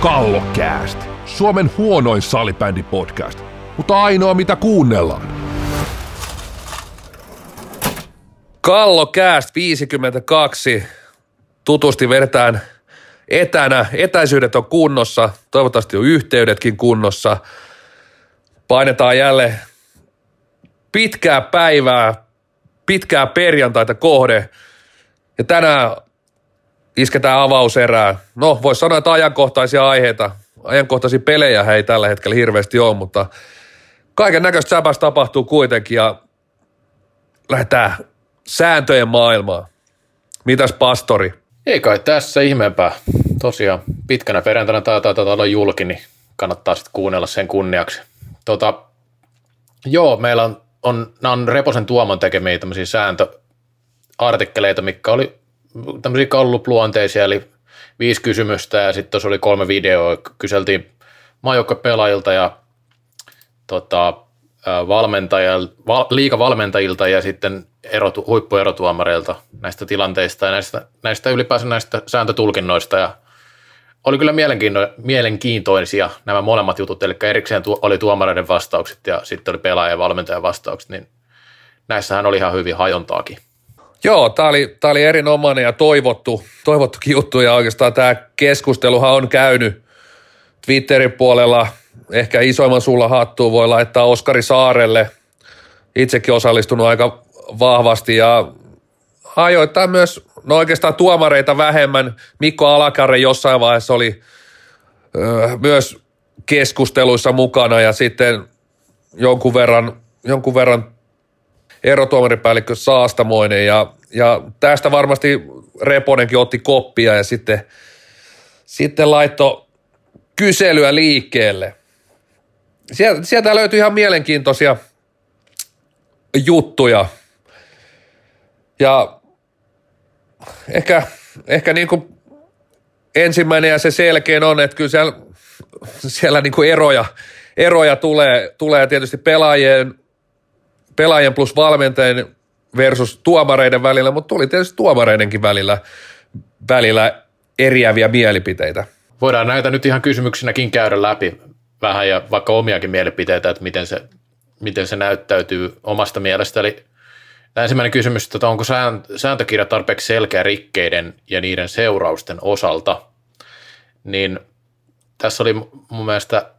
Kallokääst, Suomen huonoin salibändi-podcast, mutta ainoa mitä kuunnellaan. Kallokääst 52. Tutusti vedetään etänä. Etäisyydet on kunnossa, toivottavasti on yhteydetkin kunnossa. Painetaan jälleen pitkää päivää, pitkää perjantaita kohde. Ja tänään isketään avauserää. No, voisi sanoa, että ajankohtaisia aiheita, ajankohtaisia pelejä ei tällä hetkellä hirveästi ole, mutta kaiken näköistä säpäs tapahtuu kuitenkin ja lähdetään sääntöjen maailmaan. Mitäs pastori? Ei kai tässä ihmeempää. Tosiaan pitkänä perjantaina taitaa tätä olla julki, niin kannattaa sitten kuunnella sen kunniaksi. Tota, joo, meillä on, on, nämä on Reposen Tuomon tekemiä tämmöisiä sääntöartikkeleita, mikä oli tämmöisiä kallupluonteisia, eli viisi kysymystä ja sitten tuossa oli kolme videoa, kyseltiin pelaajilta ja tota, valmentajilta, val, liikavalmentajilta ja sitten erotu, huippuerotuomareilta näistä tilanteista ja näistä, näistä ylipäänsä näistä sääntötulkinnoista ja oli kyllä mielenkiinto, mielenkiintoisia nämä molemmat jutut, eli erikseen tu, oli tuomareiden vastaukset ja sitten oli pelaajan ja valmentajan vastaukset, niin näissähän oli ihan hyvin hajontaakin. Joo, tämä oli, oli erinomainen ja toivottu, toivottukin juttu ja oikeastaan tämä keskusteluhan on käynyt Twitterin puolella. Ehkä isoimman sulla hattuun voi laittaa Oskari Saarelle. Itsekin osallistunut aika vahvasti ja ajoittain myös, no oikeastaan tuomareita vähemmän. Mikko Alakarre jossain vaiheessa oli ö, myös keskusteluissa mukana ja sitten jonkun verran, jonkun verran erotuomaripäällikkö Saastamoinen ja, ja tästä varmasti Reponenkin otti koppia ja sitten, sitten laitto kyselyä liikkeelle. Sieltä, sieltä löytyi ihan mielenkiintoisia juttuja ja ehkä, ehkä niin kuin ensimmäinen ja se selkein on, että kyllä siellä, siellä niin kuin eroja, eroja tulee, tulee tietysti pelaajien pelaajien plus valmentajien versus tuomareiden välillä, mutta tuli tietysti tuomareidenkin välillä, välillä eriäviä mielipiteitä. Voidaan näitä nyt ihan kysymyksinäkin käydä läpi vähän ja vaikka omiakin mielipiteitä, että miten se, miten se näyttäytyy omasta mielestä. Eli ensimmäinen kysymys, että onko sääntökirja tarpeeksi selkeä rikkeiden ja niiden seurausten osalta, niin tässä oli mun mielestä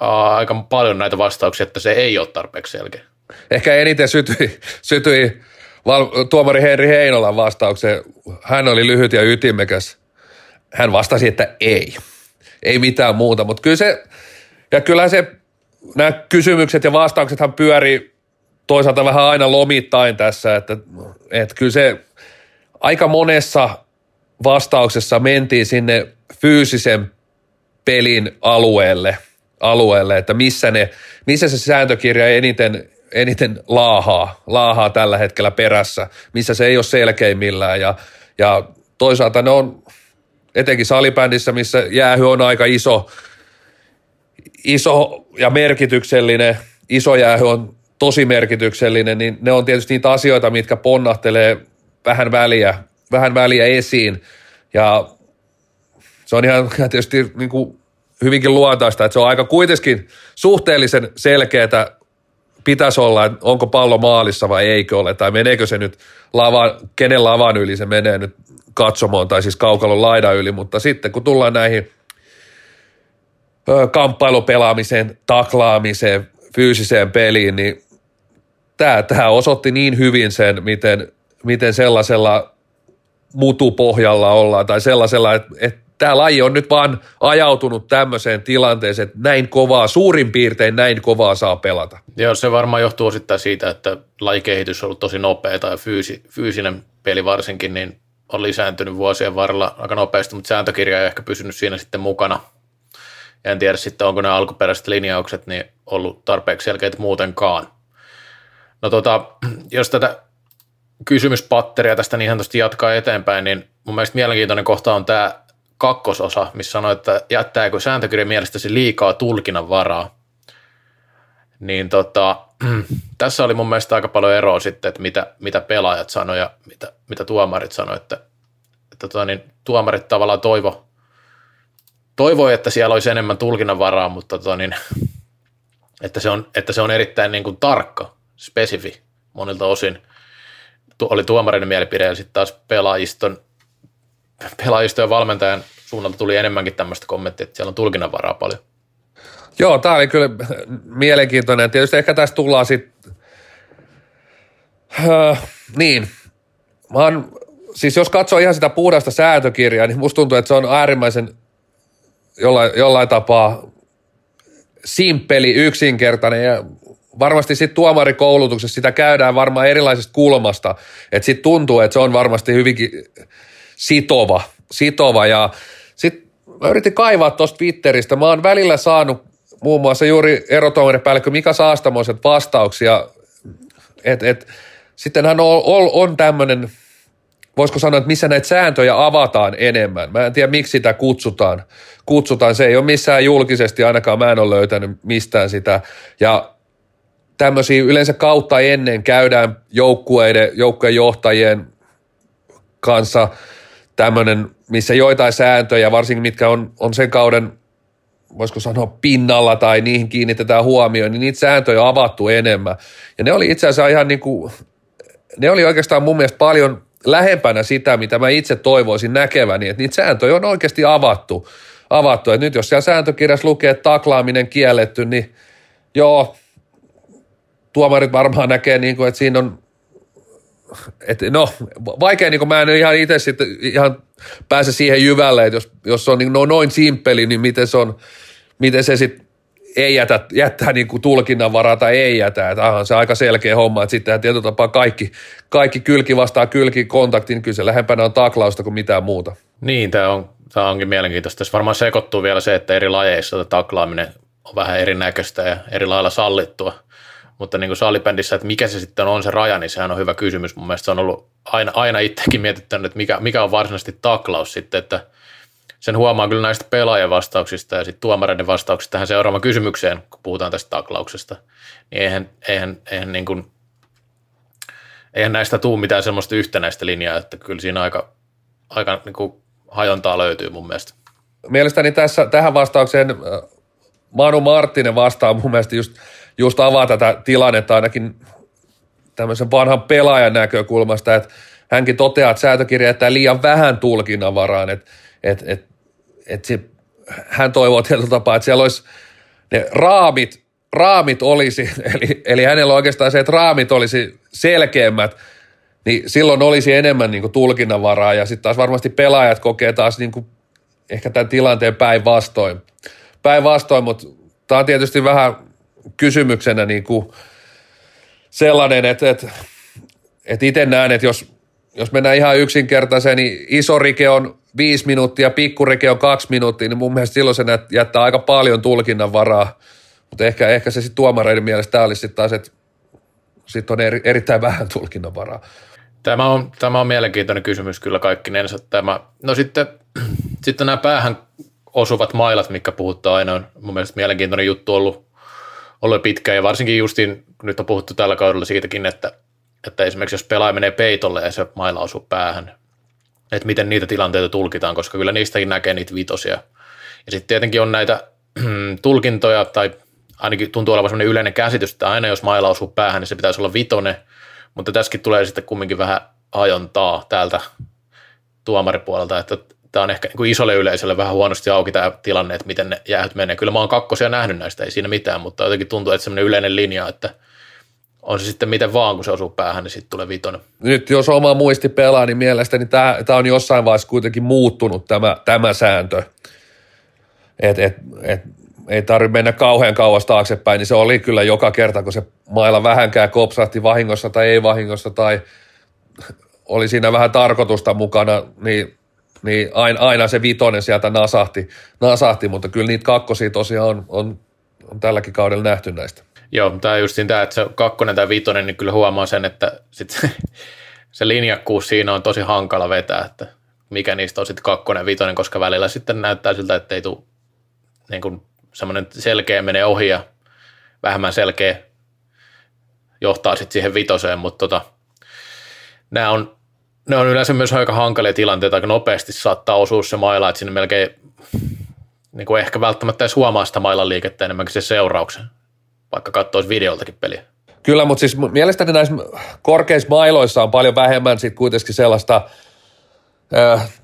aika paljon näitä vastauksia, että se ei ole tarpeeksi selkeä ehkä eniten sytyi, sytyi val, tuomari Henri Heinolan vastaukseen. Hän oli lyhyt ja ytimekäs. Hän vastasi, että ei. Ei mitään muuta, mutta kyllä se, ja kyllä se, nämä kysymykset ja vastauksethan pyöri toisaalta vähän aina lomittain tässä, että, että kyllä se aika monessa vastauksessa mentiin sinne fyysisen pelin alueelle, alueelle että missä, ne, missä se sääntökirja eniten eniten laahaa, laahaa tällä hetkellä perässä, missä se ei ole selkeimmillään. Ja, ja toisaalta ne on etenkin salibändissä, missä jäähy on aika iso, iso ja merkityksellinen, iso jäähy on tosi merkityksellinen, niin ne on tietysti niitä asioita, mitkä ponnahtelee vähän väliä, vähän väliä esiin. Ja se on ihan tietysti niin kuin hyvinkin luontaista, että se on aika kuitenkin suhteellisen selkeätä pitäisi olla, että onko pallo maalissa vai eikö ole, tai meneekö se nyt lava, kenen lavan yli se menee nyt katsomoon, tai siis kaukalon laidan yli, mutta sitten kun tullaan näihin kamppailupelaamiseen, taklaamiseen, fyysiseen peliin, niin tämä, tämä osoitti niin hyvin sen, miten, miten sellaisella mutupohjalla ollaan, tai sellaisella, että, että tämä laji on nyt vaan ajautunut tämmöiseen tilanteeseen, että näin kovaa, suurin piirtein näin kovaa saa pelata. Joo, se varmaan johtuu osittain siitä, että lajikehitys on ollut tosi nopeaa ja fyysi, fyysinen peli varsinkin, niin on lisääntynyt vuosien varrella aika nopeasti, mutta sääntökirja ei ehkä pysynyt siinä sitten mukana. En tiedä sitten, onko nämä alkuperäiset linjaukset niin ollut tarpeeksi selkeitä muutenkaan. No tota, jos tätä kysymyspatteria tästä niin sanotusti jatkaa eteenpäin, niin mun mielestä mielenkiintoinen kohta on tämä kakkososa, missä sanoi, että jättääkö sääntökirjan mielestäsi liikaa tulkinnan varaa. Niin tota, tässä oli mun mielestä aika paljon eroa sitten, että mitä, mitä pelaajat sanoi ja mitä, mitä tuomarit sanoi, että, että tota, niin, tuomarit tavallaan toivo, toivoi, että siellä olisi enemmän tulkinnanvaraa, mutta tota, niin, että, se on, että se on erittäin niin kuin tarkka, spesifi monilta osin. Tu, oli tuomarin mielipide ja sitten taas pelaajiston, pelaajiston ja valmentajan suunnalta tuli enemmänkin tämmöistä kommenttia, että siellä on tulkinnanvaraa paljon. Joo, tämä oli kyllä mielenkiintoinen. Tietysti ehkä tästä tullaan sitten, öö, niin, mä oon, siis jos katsoo ihan sitä puhdasta sääntökirjaa, niin musta tuntuu, että se on äärimmäisen jollain, jollain tapaa simppeli, yksinkertainen ja varmasti sitten tuomarikoulutuksessa sitä käydään varmaan erilaisesta kulmasta, että sitten tuntuu, että se on varmasti hyvinkin sitova, sitova ja sitten mä yritin kaivaa tuosta Twitteristä, mä oon välillä saanut muun muassa juuri erotuomaripäällikkö Mika Saastamoiset vastauksia, että et, sittenhän on, on, on tämmöinen, voisiko sanoa, että missä näitä sääntöjä avataan enemmän. Mä en tiedä, miksi sitä kutsutaan. kutsutaan. Se ei ole missään julkisesti, ainakaan mä en ole löytänyt mistään sitä. Ja tämmöisiä yleensä kautta ennen käydään joukkueiden, joukkueen johtajien kanssa tämmöinen, missä joitain sääntöjä, varsinkin mitkä on, on sen kauden voisiko sanoa pinnalla tai niihin kiinnitetään huomioon, niin niitä sääntöjä on avattu enemmän. Ja ne oli itse asiassa ihan niin kuin, ne oli oikeastaan mun mielestä paljon lähempänä sitä, mitä mä itse toivoisin näkeväni, että niitä sääntöjä on oikeasti avattu. avattu. Et nyt jos siellä sääntökirjassa lukee, että taklaaminen kielletty, niin joo, tuomarit varmaan näkee, niin kuin, että siinä on et no, vaikea, niin mä en ihan itse sitten ihan pääse siihen jyvälle, että jos, jos on niin, no, noin simppeli, niin miten se on, miten se sitten ei jätä, jättää niin kuin tulkinnan varaa tai ei jätä, että on se aika selkeä homma, että sittenhän tietyllä tapaa kaikki, kaikki kylki vastaa kylki kontakti, niin kyllä se lähempänä on taklausta kuin mitään muuta. Niin, tämä on, tämä onkin mielenkiintoista. Tässä varmaan sekoittuu vielä se, että eri lajeissa taklaaminen on vähän erinäköistä ja eri lailla sallittua – mutta niin kuin salibändissä, että mikä se sitten on se raja, niin sehän on hyvä kysymys. Mun mielestä se on ollut aina, aina itsekin mietittänyt, että mikä, mikä on varsinaisesti taklaus sitten, että sen huomaa kyllä näistä pelaajien vastauksista ja sitten tuomareiden vastauksista tähän seuraavaan kysymykseen, kun puhutaan tästä taklauksesta, niin eihän, eihän, eihän, niin kuin, eihän näistä tule mitään semmoista yhtenäistä linjaa, että kyllä siinä aika, aika niin kuin hajontaa löytyy mun mielestä. Mielestäni tässä, tähän vastaukseen äh, Manu Marttinen vastaa mun mielestä just – just avaa tätä tilannetta ainakin tämmöisen vanhan pelaajan näkökulmasta, että hänkin toteaa, että säätökirja jättää liian vähän tulkinnanvaraan, että, että, että, että se, hän toivoo tietyllä tapaa, että siellä olisi ne raamit, raamit olisi, eli, eli hänellä oikeastaan se, että raamit olisi selkeämmät, niin silloin olisi enemmän niin tulkinnanvaraa ja sitten taas varmasti pelaajat kokee taas niin kuin ehkä tämän tilanteen päinvastoin. Päinvastoin, mutta tämä on tietysti vähän kysymyksenä niin kuin sellainen, että, että, että itse näen, että jos, jos mennään ihan yksinkertaiseen, niin iso rike on viisi minuuttia, pikku rike on kaksi minuuttia, niin mun mielestä silloin se jättää aika paljon tulkinnan varaa. Mutta ehkä, ehkä se sitten tuomareiden mielestä tämä olisi sitten taas, että sitten on eri, erittäin vähän tulkinnan varaa. Tämä on, tämä on mielenkiintoinen kysymys kyllä kaikkinensa. Tämä, no sitten, sitten nämä päähän osuvat mailat, mikä puhuttaa aina, on mun mielestä mielenkiintoinen juttu ollut ollut pitkään ja varsinkin justiin nyt on puhuttu tällä kaudella siitäkin, että, että esimerkiksi jos pelaaja menee peitolle ja se maila osuu päähän, että miten niitä tilanteita tulkitaan, koska kyllä niistäkin näkee niitä vitosia. Ja sitten tietenkin on näitä tulkintoja tai ainakin tuntuu olevan sellainen yleinen käsitys, että aina jos maila osuu päähän, niin se pitäisi olla vitone, mutta tässäkin tulee sitten kumminkin vähän ajontaa täältä tuomaripuolelta, että tämä on ehkä niin kuin isolle yleisölle vähän huonosti auki tämä tilanne, että miten ne jäähyt menee. Kyllä mä oon kakkosia nähnyt näistä, ei siinä mitään, mutta jotenkin tuntuu, että semmoinen yleinen linja, että on se sitten miten vaan, kun se osuu päähän, niin sitten tulee vitonen. Nyt jos oma muisti pelaa, niin mielestäni tämä, tämä on jossain vaiheessa kuitenkin muuttunut tämä, tämä sääntö. Et, et, et, ei tarvitse mennä kauhean kauas taaksepäin, niin se oli kyllä joka kerta, kun se mailla vähänkään kopsahti vahingossa tai ei vahingossa tai oli siinä vähän tarkoitusta mukana, niin niin aina, aina se vitonen sieltä nasahti, nasahti, mutta kyllä niitä kakkosia tosiaan on, on, on tälläkin kaudella nähty näistä. Joo, tämä on just tämä, että se kakkonen tai vitonen, niin kyllä huomaa sen, että sit se, se linjakkuus siinä on tosi hankala vetää, että mikä niistä on sitten kakkonen, vitonen, koska välillä sitten näyttää siltä, että ei tule niin kuin semmoinen selkeä menee ohi ja vähemmän selkeä johtaa sitten siihen vitoseen, mutta tota, nämä on ne on yleensä myös aika hankalia tilanteita, aika nopeasti saattaa osua se maila, että sinne melkein niin kuin ehkä välttämättä edes huomaa sitä mailan liikettä enemmänkin se seurauksen, vaikka katsoisi videoltakin peliä. Kyllä, mutta siis mielestäni näissä korkeissa mailoissa on paljon vähemmän sitten kuitenkin sellaista,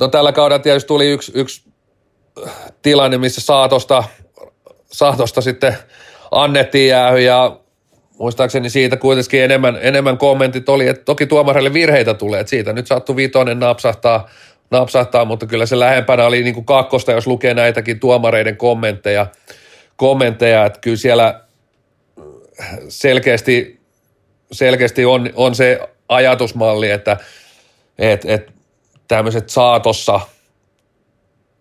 no tällä kaudella tietysti tuli yksi, yksi tilanne, missä saatosta, saatosta sitten annettiin jäähy ja muistaakseni siitä kuitenkin enemmän, enemmän kommentit oli, että toki tuomarille virheitä tulee, että siitä nyt sattu vitonen napsahtaa, napsahtaa, mutta kyllä se lähempänä oli niin kuin kakkosta, jos lukee näitäkin tuomareiden kommentteja, kommentteja että kyllä siellä selkeästi, selkeästi on, on se ajatusmalli, että et, et tämmöiset saatossa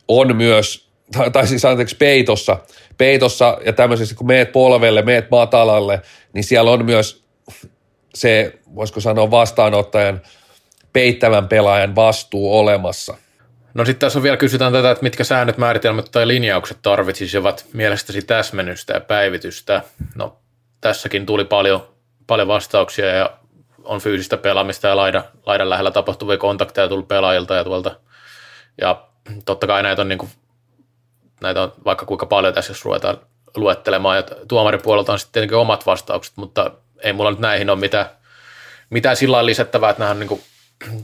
on myös, tai, tai siis anteeksi peitossa, peitossa ja tämmöisessä, kun meet polvelle, meet matalalle, niin siellä on myös se, voisiko sanoa vastaanottajan peittävän pelaajan vastuu olemassa. No sitten tässä on vielä kysytään tätä, että mitkä säännöt, määritelmät tai linjaukset tarvitsisivat mielestäsi täsmennystä ja päivitystä. No tässäkin tuli paljon, paljon vastauksia ja on fyysistä pelaamista ja laidan, laidan lähellä tapahtuvia kontakteja tullut pelaajilta ja tuolta. Ja totta kai näitä on, niin kuin, näitä on vaikka kuinka paljon tässä, jos ruvetaan luettelemaan. Ja tuomaripuolelta on sitten omat vastaukset, mutta ei mulla nyt näihin ole mitään, mitään sillä lisättävää, että nämä niin kuin,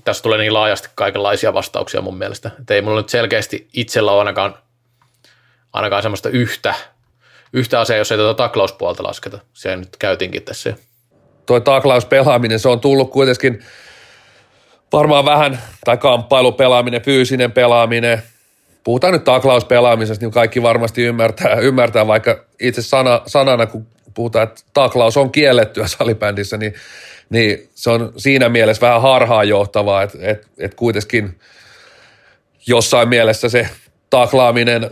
tässä tulee niin laajasti kaikenlaisia vastauksia mun mielestä. Että ei mulla nyt selkeästi itsellä ole ainakaan, ainakaan semmoista yhtä, yhtä asiaa, jos ei tätä taklauspuolta lasketa. Se nyt käytinkin tässä. Toi taklauspelaaminen, se on tullut kuitenkin varmaan vähän, tai kamppailupelaaminen, fyysinen pelaaminen, puhutaan nyt taklauspelaamisesta, niin kaikki varmasti ymmärtää, ymmärtää vaikka itse sana, sanana, kun puhutaan, että taklaus on kiellettyä salibändissä, niin, niin se on siinä mielessä vähän harhaanjohtavaa, että, että, että kuitenkin jossain mielessä se taklaaminen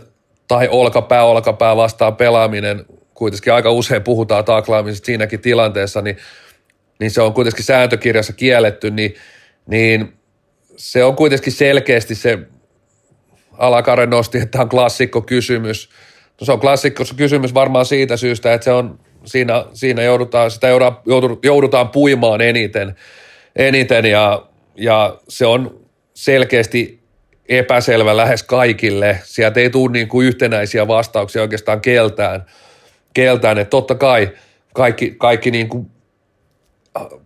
tai olkapää olkapää vastaan pelaaminen, kuitenkin aika usein puhutaan taklaamisesta siinäkin tilanteessa, niin, niin se on kuitenkin sääntökirjassa kielletty, niin, niin se on kuitenkin selkeästi se Alakare nosti, että tämä on klassikko kysymys. No se on klassikko kysymys varmaan siitä syystä, että se on, siinä, siinä joudutaan, sitä joudutaan, joudutaan puimaan eniten, eniten ja, ja se on selkeästi epäselvä lähes kaikille. Sieltä ei tule niin kuin yhtenäisiä vastauksia oikeastaan keltään. keltään. Että totta kai kaikki, kaikki niin kuin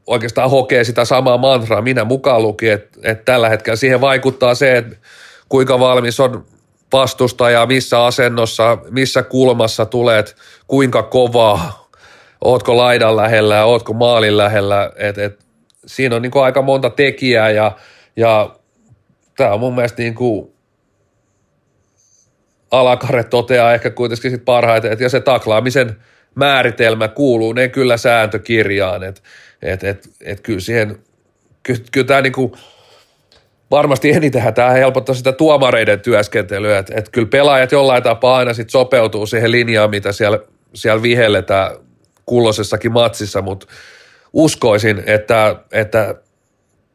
oikeastaan hokee sitä samaa mantraa, minä mukaan lukien, että, että tällä hetkellä siihen vaikuttaa se, että kuinka valmis on vastustaja, missä asennossa, missä kulmassa tulet, kuinka kovaa, ootko laidan lähellä, ootko maalin lähellä, et, et, siinä on niin kuin aika monta tekijää ja, ja tämä on mun mielestä niin kuin Alakare toteaa ehkä kuitenkin sit parhaiten, että ja se taklaamisen määritelmä kuuluu ne kyllä sääntökirjaan, että et, et, et kyllä siihen, kyllä, kyllä tämä niin kuin – varmasti eniten tämä helpottaa sitä tuomareiden työskentelyä, että et kyllä pelaajat jollain tapaa aina sit sopeutuu siihen linjaan, mitä siellä, siellä vihelletään kullosessakin matsissa, mutta uskoisin, että, että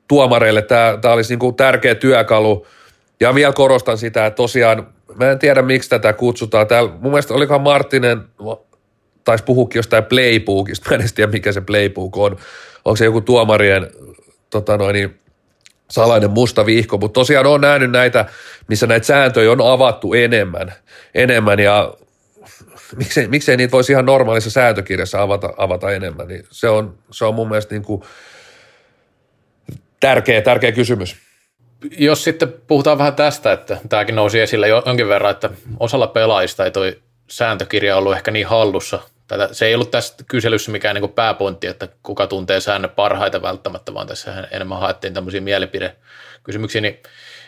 tuomareille tämä, olisi niin tärkeä työkalu. Ja vielä korostan sitä, että tosiaan, mä en tiedä miksi tätä kutsutaan. Täällä, mun mielestä olikohan Marttinen, taisi puhukin jostain playbookista, mä en tiedä mikä se playbook on. Onko se joku tuomarien tota noin, salainen musta vihko, mutta tosiaan on nähnyt näitä, missä näitä sääntöjä on avattu enemmän, enemmän ja miksei, miksei niitä voisi ihan normaalissa sääntökirjassa avata, avata enemmän, niin se on, se on mun mielestä niin kuin tärkeä, tärkeä kysymys. Jos sitten puhutaan vähän tästä, että tämäkin nousi esille jonkin verran, että osalla pelaajista ei toi sääntökirja ollut ehkä niin hallussa – tätä, se ei ollut tässä kyselyssä mikään niin pääpointti, että kuka tuntee säännöt parhaita välttämättä, vaan tässä enemmän haettiin tämmöisiä mielipidekysymyksiä, niin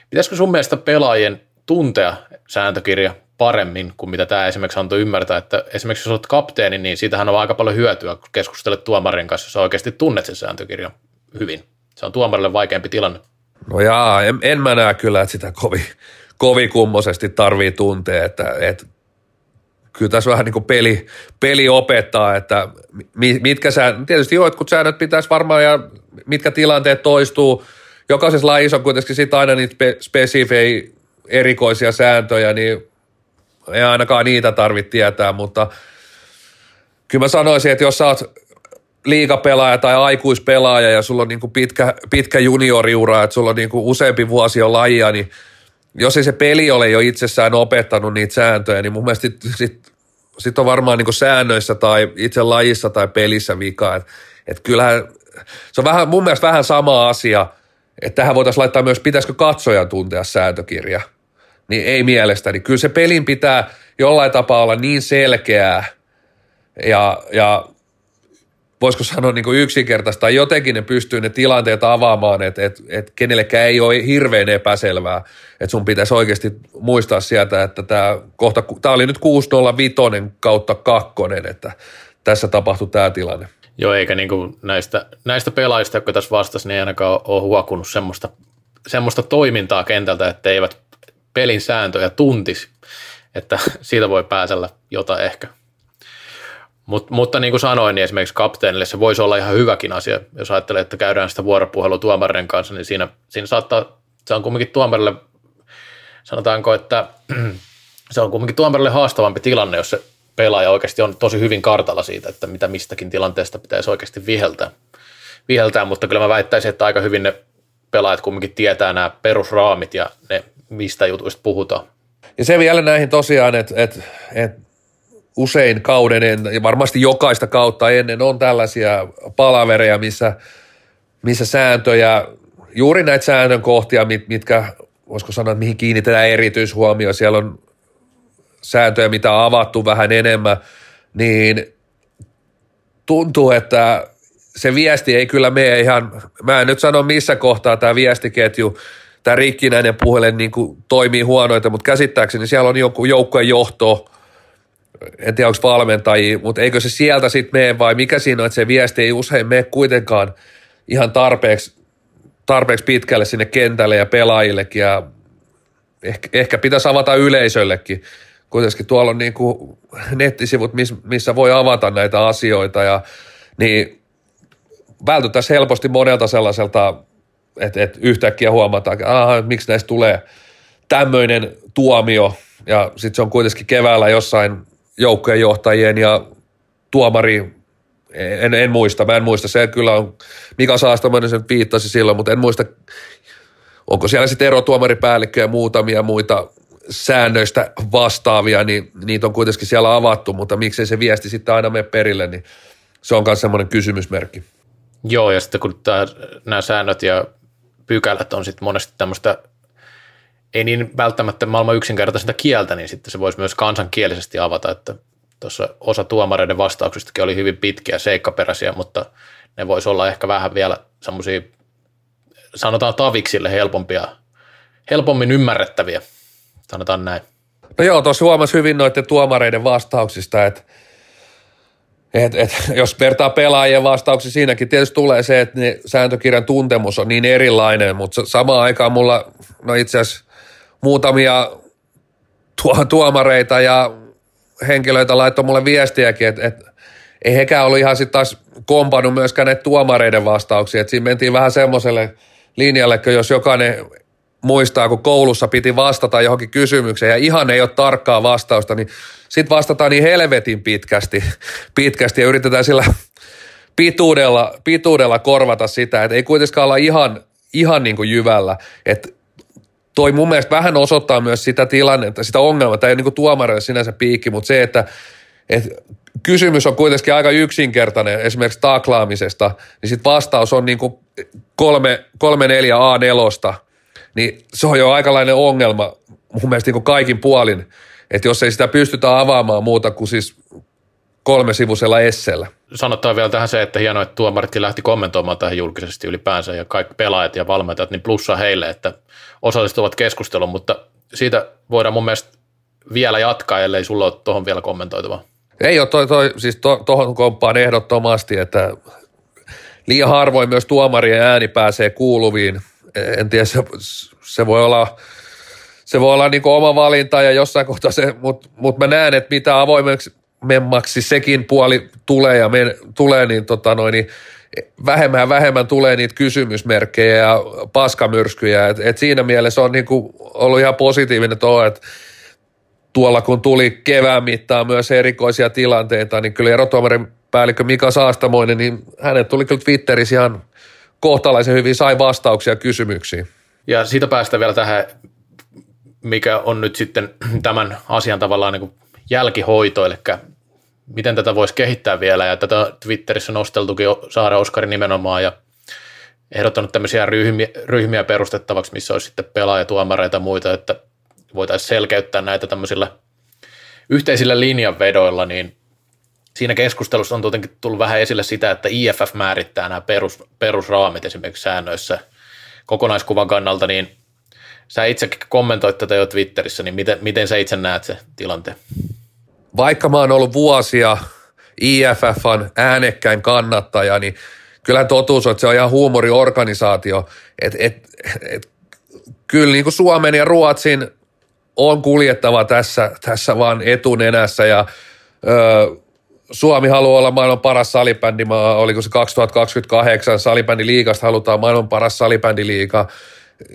pitäisikö sun mielestä pelaajien tuntea sääntökirja paremmin kuin mitä tämä esimerkiksi antoi ymmärtää, että esimerkiksi jos olet kapteeni, niin siitähän on aika paljon hyötyä, kun keskustelet tuomarin kanssa, jos oikeasti tunnet sen sääntökirjan hyvin. Se on tuomarille vaikeampi tilanne. No jaa, en, en mä näe kyllä, että sitä kovin, kovin kummosesti tarvii tuntea, että, että kyllä tässä vähän niin kuin peli, peli opettaa, että mitkä säännöt, tietysti jotkut säännöt pitäisi varmaan ja mitkä tilanteet toistuu. Jokaisessa lajissa on kuitenkin sitten aina niitä spesifejä erikoisia sääntöjä, niin ei ainakaan niitä tarvitse tietää, mutta kyllä mä sanoisin, että jos sä oot liikapelaaja tai aikuispelaaja ja sulla on niin kuin pitkä, pitkä junioriura, että sulla on niin kuin useampi vuosi jo lajia, niin jos ei se peli ole jo itsessään opettanut niitä sääntöjä, niin mun mielestä sitten sit, sit on varmaan niin säännöissä tai itse lajissa tai pelissä vika. Että et kyllähän se on vähän, mun mielestä vähän sama asia, että tähän voitaisiin laittaa myös, pitäisikö katsojan tuntea sääntökirja. Niin ei mielestäni. Kyllä se pelin pitää jollain tapaa olla niin selkeää ja, ja voisiko sanoa niin yksinkertaista, tai jotenkin ne pystyy ne tilanteet avaamaan, että et, et kenellekään ei ole hirveän epäselvää, että sun pitäisi oikeasti muistaa sieltä, että tämä kohta, tämä oli nyt 605 kautta kakkonen, että tässä tapahtui tämä tilanne. Joo, eikä niin kuin näistä, näistä pelaajista, jotka tässä vastasi, niin ei ainakaan ole huokunut semmoista, semmoista toimintaa kentältä, että eivät pelin sääntöjä tuntisi, että siitä voi pääsellä jotain ehkä. Mut, mutta niin kuin sanoin, niin esimerkiksi kapteenille se voisi olla ihan hyväkin asia, jos ajattelee, että käydään sitä vuoropuhelua tuomarin kanssa, niin siinä, siinä saattaa, se on kumminkin tuomarille, sanotaanko, että se on kumminkin tuomarille haastavampi tilanne, jos se pelaaja oikeasti on tosi hyvin kartalla siitä, että mitä mistäkin tilanteesta pitäisi oikeasti viheltää. viheltää mutta kyllä mä väittäisin, että aika hyvin ne pelaajat kumminkin tietää nämä perusraamit ja ne, mistä jutuista puhutaan. Ja se vielä näihin tosiaan, että, että, että usein kauden ja varmasti jokaista kautta ennen on tällaisia palavereja, missä, missä sääntöjä, juuri näitä säännön kohtia, mitkä, voisiko sanoa, että mihin kiinnitetään erityishuomio, siellä on sääntöjä, mitä on avattu vähän enemmän, niin tuntuu, että se viesti ei kyllä mene ihan, mä en nyt sano missä kohtaa tämä viestiketju, tämä rikkinäinen puhelin niin toimii huonoita, mutta käsittääkseni siellä on joku joukkojen johto, en tiedä onko valmentajia, mutta eikö se sieltä sitten mene vai mikä siinä on, että se viesti ei usein mene kuitenkaan ihan tarpeeksi, tarpeeksi pitkälle sinne kentälle ja pelaajillekin ja ehkä, ehkä pitäisi avata yleisöllekin. Kuitenkin tuolla on niin kuin nettisivut, missä voi avata näitä asioita ja niin vältyttäisiin helposti monelta sellaiselta, että, että yhtäkkiä huomataan, että miksi näistä tulee tämmöinen tuomio ja sitten se on kuitenkin keväällä jossain joukkojen johtajien ja tuomari, en, en muista, mä en muista, se kyllä on, Mika Saastamoinen sen viittasi silloin, mutta en muista, onko siellä sitten erotuomaripäällikkö ja muutamia muita säännöistä vastaavia, niin niitä on kuitenkin siellä avattu, mutta miksei se viesti sitten aina mene perille, niin se on myös semmoinen kysymysmerkki. Joo, ja sitten kun tämä, nämä säännöt ja pykälät on sitten monesti tämmöistä ei niin välttämättä maailman yksinkertaisesta kieltä, niin sitten se voisi myös kansankielisesti avata, että tuossa osa tuomareiden vastauksistakin oli hyvin pitkiä, seikkaperäisiä, mutta ne voisi olla ehkä vähän vielä semmoisia, sanotaan taviksille helpompia, helpommin ymmärrettäviä, sanotaan näin. No joo, tuossa huomasi hyvin noiden tuomareiden vastauksista, että et, et, jos vertaa pelaajien vastauksia, siinäkin tietysti tulee se, että sääntökirjan tuntemus on niin erilainen, mutta samaan aikaan mulla, no itse asiassa muutamia tuo, tuomareita ja henkilöitä laittoi mulle viestiäkin, että, että ei hekään ollut ihan sitten taas kompannut myöskään näitä tuomareiden vastauksia. Että siinä mentiin vähän semmoiselle linjalle, että jos jokainen muistaa, kun koulussa piti vastata johonkin kysymykseen ja ihan ei ole tarkkaa vastausta, niin sitten vastataan niin helvetin pitkästi, pitkästi ja yritetään sillä pituudella, pituudella korvata sitä, että ei kuitenkaan olla ihan, ihan niin kuin jyvällä. Että toi mun mielestä vähän osoittaa myös sitä tilannetta, sitä ongelmaa, tämä ei ole niin tuomarille sinänsä piikki, mutta se, että, että kysymys on kuitenkin aika yksinkertainen esimerkiksi taklaamisesta, niin sitten vastaus on niin kolme, kolme neljä A4, niin se on jo aikalainen ongelma mun mielestä niin kaikin puolin, että jos ei sitä pystytä avaamaan muuta kuin siis kolme sivusella essellä. Sanotaan vielä tähän se, että hienoa, että tuomaritkin lähti kommentoimaan tähän julkisesti ylipäänsä ja kaikki pelaajat ja valmentajat, niin plussa heille, että osallistuvat keskusteluun, mutta siitä voidaan mun mielestä vielä jatkaa, ellei sulla ole tuohon vielä kommentoitavaa. Ei ole, toi, toi, siis tuohon to, komppaan ehdottomasti, että liian harvoin myös tuomarien ääni pääsee kuuluviin. En tiedä, se, se voi olla, se voi olla niin oma valinta ja jossain kohtaa se, mutta mut mä näen, että mitä avoimeksi memmaksi sekin puoli tulee ja men, tulee, niin, tota noin, niin vähemmän ja vähemmän tulee niitä kysymysmerkkejä ja paskamyrskyjä. Et, et siinä mielessä on niinku ollut ihan positiivinen tuo, että tuolla kun tuli kevään mittaan myös erikoisia tilanteita, niin kyllä erotuomarin päällikkö Mika Saastamoinen, niin hänet tuli kyllä Twitterissä ihan kohtalaisen hyvin, sai vastauksia kysymyksiin. Ja siitä päästä vielä tähän mikä on nyt sitten tämän asian tavallaan niin kuin jälkihoito, eli miten tätä voisi kehittää vielä, ja tätä Twitterissä nosteltukin Saare Oskari nimenomaan, ja ehdottanut tämmöisiä ryhmiä, ryhmiä perustettavaksi, missä olisi sitten pelaajatuomareita ja muita, että voitaisiin selkeyttää näitä tämmöisillä yhteisillä linjanvedoilla, niin siinä keskustelussa on tietenkin tullut vähän esille sitä, että IFF määrittää nämä perus, perusraamit esimerkiksi säännöissä kokonaiskuvan kannalta, niin sä itsekin kommentoit tätä jo Twitterissä, niin miten, miten sä itse näet se tilanteen? Vaikka mä oon ollut vuosia IFFn äänekkäin kannattaja, niin kyllä totuus on, että se on ihan huumoriorganisaatio. Et, et, et, kyllä niin kuin Suomen ja Ruotsin on kuljettava tässä, tässä vaan etunenässä ja ö, Suomi haluaa olla maailman paras salibändimaa, oliko se 2028 liigasta halutaan maailman paras salibändiliiga.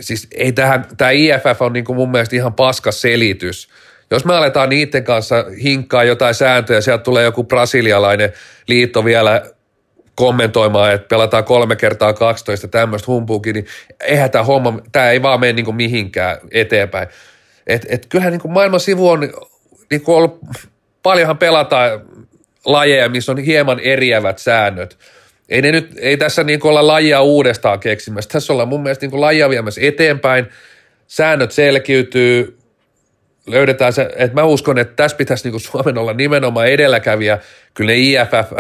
Siis ei tähän, tämä IFF on niin kuin mun mielestä ihan paska selitys. Jos me aletaan niiden kanssa hinkkaa jotain sääntöjä, sieltä tulee joku brasilialainen liitto vielä kommentoimaan, että pelataan kolme kertaa 12 tämmöistä humpuukin, niin eihän tämä homma, tämä ei vaan mene niin kuin mihinkään eteenpäin. Et, et kyllähän niin kuin maailman sivu on niin kuin ollut, paljonhan pelataan lajeja, missä on hieman eriävät säännöt. Ei, ne nyt, ei tässä niin kuin olla lajia uudestaan keksimässä. Tässä ollaan mun mielestä niin kuin lajia viemässä eteenpäin. Säännöt selkiytyy, löydetään se, että mä uskon, että tässä pitäisi niin kuin Suomen olla nimenomaan edelläkävijä. Kyllä ne IFF,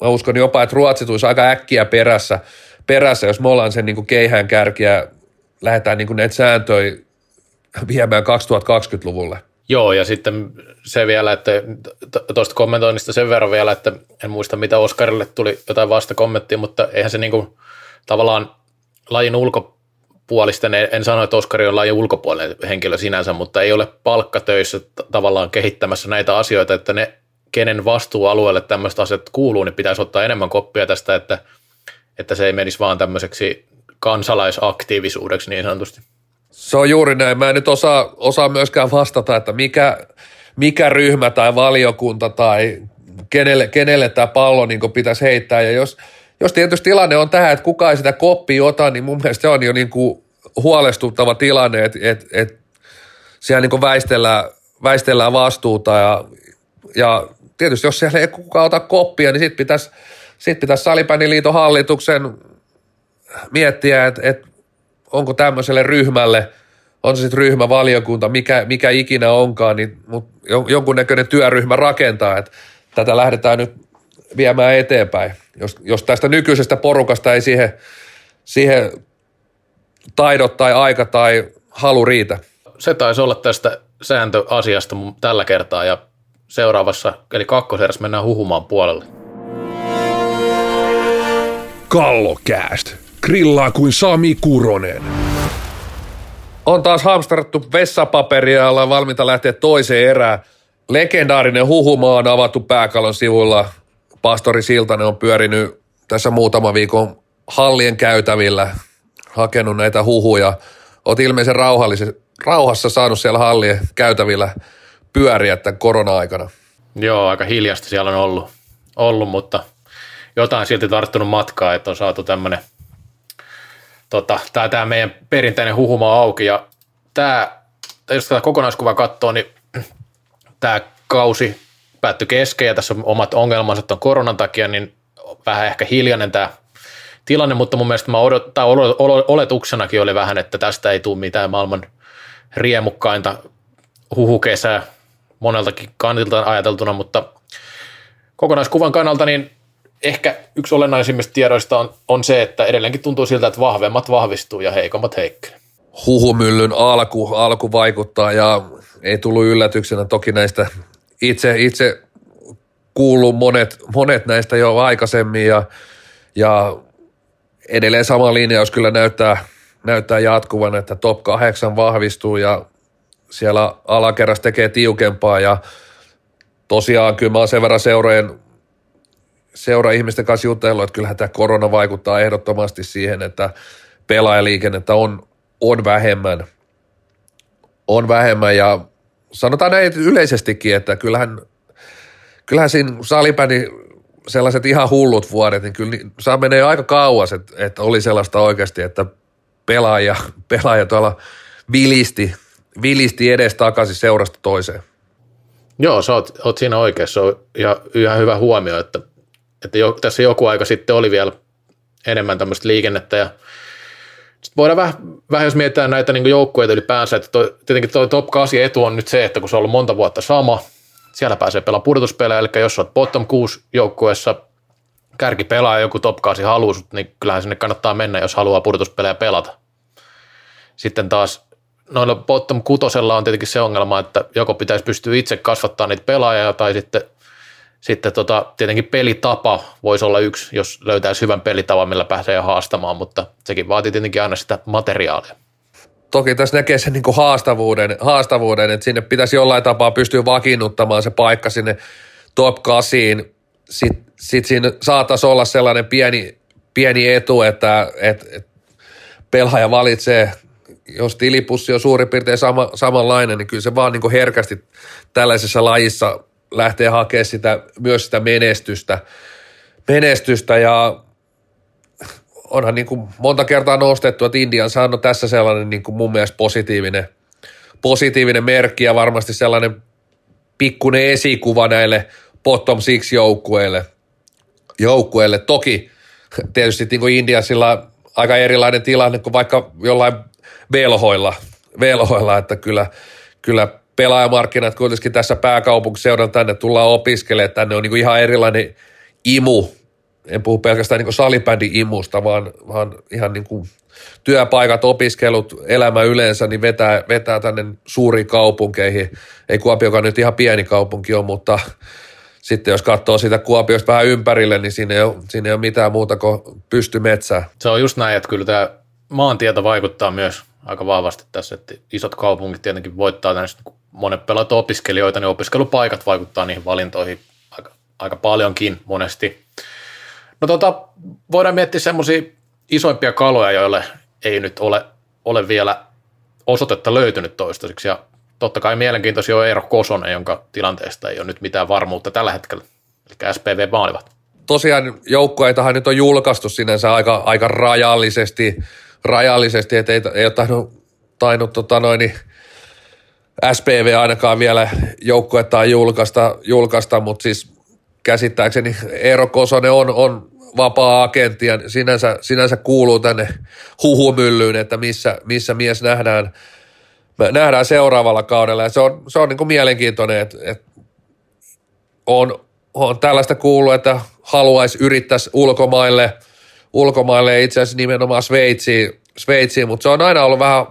mä uskon jopa, että Ruotsi tulisi aika äkkiä perässä, perässä jos me ollaan sen niin kuin keihään kärkiä, lähdetään niin kuin näitä sääntöjä viemään 2020-luvulle. Joo, ja sitten se vielä, että tuosta kommentoinnista sen verran vielä, että en muista mitä Oskarille tuli jotain vasta kommenttia, mutta eihän se niinku tavallaan lajin ulkopuolisten, en, en sano, että Oskari on lajin ulkopuolinen henkilö sinänsä, mutta ei ole palkkatöissä tavallaan kehittämässä näitä asioita, että ne, kenen vastuualueelle tämmöiset asiat kuuluu, niin pitäisi ottaa enemmän koppia tästä, että, että se ei menisi vaan tämmöiseksi kansalaisaktiivisuudeksi niin sanotusti. Se on juuri näin. Mä en nyt osaa, osaa myöskään vastata, että mikä, mikä ryhmä tai valiokunta tai kenelle, kenelle tämä pallo niin pitäisi heittää. Ja jos, jos tietysti tilanne on tähän, että kukaan ei sitä koppia ota, niin mun mielestä se on jo niin kuin huolestuttava tilanne, että, että, että siellä niin väistellään, väistellään vastuuta ja, ja tietysti jos siellä ei kukaan ota koppia, niin sitten pitäisi, sit pitäisi Salipäniliiton hallituksen miettiä, että, että onko tämmöiselle ryhmälle, on se sitten ryhmävaliokunta, mikä, mikä ikinä onkaan, niin mut jonkunnäköinen työryhmä rakentaa, että tätä lähdetään nyt viemään eteenpäin. Jos, jos tästä nykyisestä porukasta ei siihen, siihen taidot tai aika tai halu riitä. Se taisi olla tästä sääntöasiasta tällä kertaa ja seuraavassa, eli kakkoserässä mennään huhumaan puolelle. Kallokääst grillaa kuin Sami Kuronen. On taas hamsterattu vessapaperia ja ollaan valmiita lähteä toiseen erään. Legendaarinen huhumaa on avattu pääkallon sivulla. Pastori Siltanen on pyörinyt tässä muutama viikon hallien käytävillä, hakenut näitä huhuja. Oot ilmeisen rauhassa saanut siellä hallien käytävillä pyöriä tämän korona-aikana. Joo, aika hiljasta siellä on ollut, ollut mutta jotain silti tarttunut matkaa, että on saatu tämmöinen tota, tämä, tämä meidän perinteinen huhuma auki. Ja tämä, jos tätä kokonaiskuva katsoo, niin tämä kausi päättyi kesken ja tässä on omat ongelmansa on koronan takia, niin vähän ehkä hiljainen tämä tilanne, mutta mun mielestä mä odot, tai oletuksenakin oli vähän, että tästä ei tule mitään maailman riemukkainta huhukesää moneltakin kantilta ajateltuna, mutta kokonaiskuvan kannalta niin ehkä yksi olennaisimmista tiedoista on, on se, että edelleenkin tuntuu siltä, että vahvemmat vahvistuu ja heikommat heikkenee. Huhumyllyn alku, alku vaikuttaa ja ei tullut yllätyksenä toki näistä itse, itse kuuluu monet, monet näistä jo aikaisemmin ja, ja edelleen sama linjaus kyllä näyttää, näyttää jatkuvan, että top 8 vahvistuu ja siellä alakerras tekee tiukempaa ja tosiaan kyllä mä oon sen verran seurojen seura-ihmisten kanssa jutellut, että kyllähän tämä korona vaikuttaa ehdottomasti siihen, että pelaajaliikennettä on, on vähemmän. On vähemmän ja sanotaan näin yleisestikin, että kyllähän, kyllähän siinä salipäni sellaiset ihan hullut vuodet, niin kyllä saa menee aika kauas, että, että oli sellaista oikeasti, että pelaaja, pelaaja tuolla vilisti vilisti edes takaisin seurasta toiseen. Joo, sä oot, oot siinä oikeassa. Ihan, ihan hyvä huomio, että, että jo, tässä joku aika sitten oli vielä enemmän tämmöistä liikennettä ja sitten voidaan vähän, vähän jos mietitään näitä niin joukkueita ylipäänsä, että toi, tietenkin tuo top 8 etu on nyt se, että kun se on ollut monta vuotta sama, siellä pääsee pelaamaan pudotuspelejä, eli jos olet bottom 6 joukkueessa, kärki pelaa joku top 8 haluaa niin kyllähän sinne kannattaa mennä, jos haluaa pudotuspelejä pelata. Sitten taas noilla bottom kutosella on tietenkin se ongelma, että joko pitäisi pystyä itse kasvattaa niitä pelaajia tai sitten, sitten tota, tietenkin pelitapa voisi olla yksi, jos löytäisi hyvän pelitavan, millä pääsee haastamaan, mutta sekin vaatii tietenkin aina sitä materiaalia. Toki tässä näkee sen niin haastavuuden, haastavuuden, että sinne pitäisi jollain tapaa pystyä vakiinnuttamaan se paikka sinne top 8. Sitten sit siinä saataisiin olla sellainen pieni, pieni etu, että, että, että pelaaja valitsee jos tilipussi on suurin piirtein sama, samanlainen, niin kyllä se vaan niin herkästi tällaisessa lajissa lähtee hakemaan sitä, myös sitä menestystä, menestystä ja onhan niin kuin monta kertaa nostettu, että Indian saanut tässä sellainen niin kuin mun mielestä positiivinen, positiivinen merkki ja varmasti sellainen pikkuinen esikuva näille bottom six joukkueille. joukkueille. Toki tietysti niin kuin Indiasilla aika erilainen tilanne kuin vaikka jollain velhoilla, velhoilla että kyllä, kyllä pelaajamarkkinat kuitenkin tässä pääkaupunkiseudan tänne tullaan opiskelemaan, tänne on niin kuin ihan erilainen imu, en puhu pelkästään niin salibändin imusta, vaan, vaan ihan niin kuin työpaikat, opiskelut, elämä yleensä, niin vetää, vetää tänne suuriin kaupunkeihin. Ei Kuopiokaan nyt ihan pieni kaupunki on, mutta sitten jos katsoo sitä Kuopiosta vähän ympärille, niin siinä ei ole, siinä ei ole mitään muuta kuin pystymetsää. Se on just näin, että kyllä tämä maantieto vaikuttaa myös aika vahvasti tässä, että isot kaupungit tietenkin voittaa kun monet pelaat opiskelijoita, niin opiskelupaikat vaikuttaa niihin valintoihin aika, aika paljonkin monesti. No tota, voidaan miettiä semmoisia isoimpia kaloja, joille ei nyt ole, ole vielä osoitetta löytynyt toistaiseksi, ja totta kai mielenkiintoisia on Eero Kosonen, jonka tilanteesta ei ole nyt mitään varmuutta tällä hetkellä, eli SPV maalivat. Tosiaan joukkueitahan nyt on julkaistu sinänsä aika, aika rajallisesti, rajallisesti, että ei, ei ole tainnut, tainnut tota noin, niin SPV ainakaan vielä joukkuettaan julkaista, julkaista, mutta siis käsittääkseni Eero Kosonen on, on vapaa-agentti ja sinänsä, sinänsä kuuluu tänne huhumyllyyn, että missä, missä mies nähdään, nähdään seuraavalla kaudella. Ja se on, se on niin kuin mielenkiintoinen, että, että on, on tällaista kuullut, että haluaisi yrittää ulkomaille – ulkomaille itse asiassa nimenomaan Sveitsiin, Sveitsiin, mutta se on aina ollut vähän,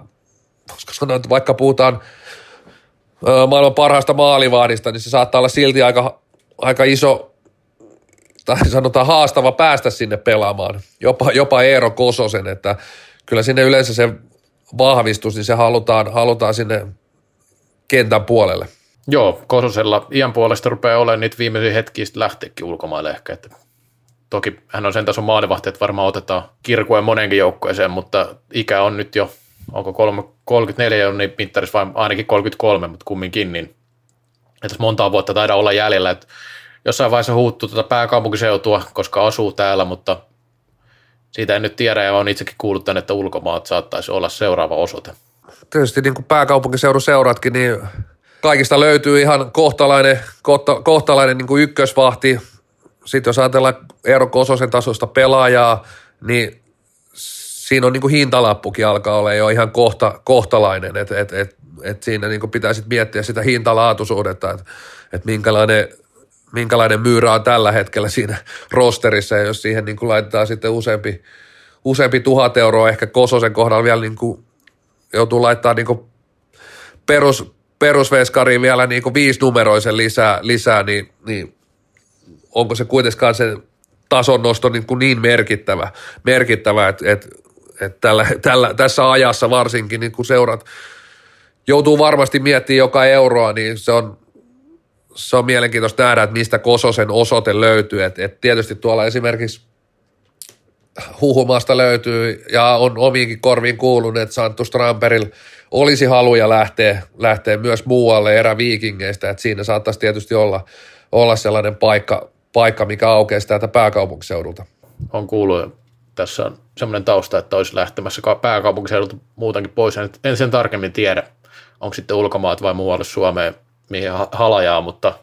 koska sanoa, että vaikka puhutaan maailman parhaasta maalivahdista, niin se saattaa olla silti aika, aika iso, tai sanotaan haastava päästä sinne pelaamaan, jopa, jopa Eero Kososen, että kyllä sinne yleensä se vahvistus, niin se halutaan, halutaan sinne kentän puolelle. Joo, Kososella iän puolesta rupeaa olemaan niitä viimeisiä hetkiä lähteekin ulkomaille ehkä, että Toki hän on sen tason maalivahti, että varmaan otetaan kirkuen monenkin joukkueeseen, mutta ikä on nyt jo, onko 34 on niin mittarissa vai ainakin 33, mutta kumminkin, niin että montaa vuotta taida olla jäljellä, että jossain vaiheessa huuttuu tuota pääkaupunkiseutua, koska asuu täällä, mutta siitä en nyt tiedä ja olen itsekin kuullut tänne, että ulkomaat saattaisi olla seuraava osoite. Tietysti niin kuin pääkaupunkiseudun seuratkin, niin kaikista löytyy ihan kohtalainen, kohta, kohtalainen niin kuin ykkösvahti, sitten jos ajatellaan Eero Kososen tasosta pelaajaa, niin siinä on niin kuin hintalappukin alkaa olla jo ihan kohta, kohtalainen, että et, et, et siinä niin kuin pitää sitten miettiä sitä hintalaatuisuudetta, että et minkälainen, minkälainen myyrä on tällä hetkellä siinä rosterissa, ja jos siihen niin kuin laitetaan sitten useampi, useampi tuhat euroa, ehkä Kososen kohdalla vielä niin kuin joutuu laittaa niin kuin perus, perusveskariin vielä niin kuin viisinumeroisen lisää, lisää niin, niin onko se kuitenkaan se tason nosto niin, kuin niin merkittävä, merkittävä että, että, että tällä, tällä, tässä ajassa varsinkin niin kun seurat joutuu varmasti miettimään joka euroa, niin se on, se on mielenkiintoista nähdä, että mistä Kososen osoite löytyy. Et, et tietysti tuolla esimerkiksi huhumasta löytyy ja on omiinkin korviin kuulunut, että Santtu Stramperil olisi haluja lähteä, lähteä myös muualle eräviikingeistä, että siinä saattaisi tietysti olla, olla sellainen paikka, paikka, mikä aukeaa täältä pääkaupunkiseudulta. On kuullut, tässä on semmoinen tausta, että olisi lähtemässä pääkaupunkiseudulta muutenkin pois, en sen tarkemmin tiedä. onko sitten ulkomaat vai muualle Suomeen, mihin halajaa, mutta,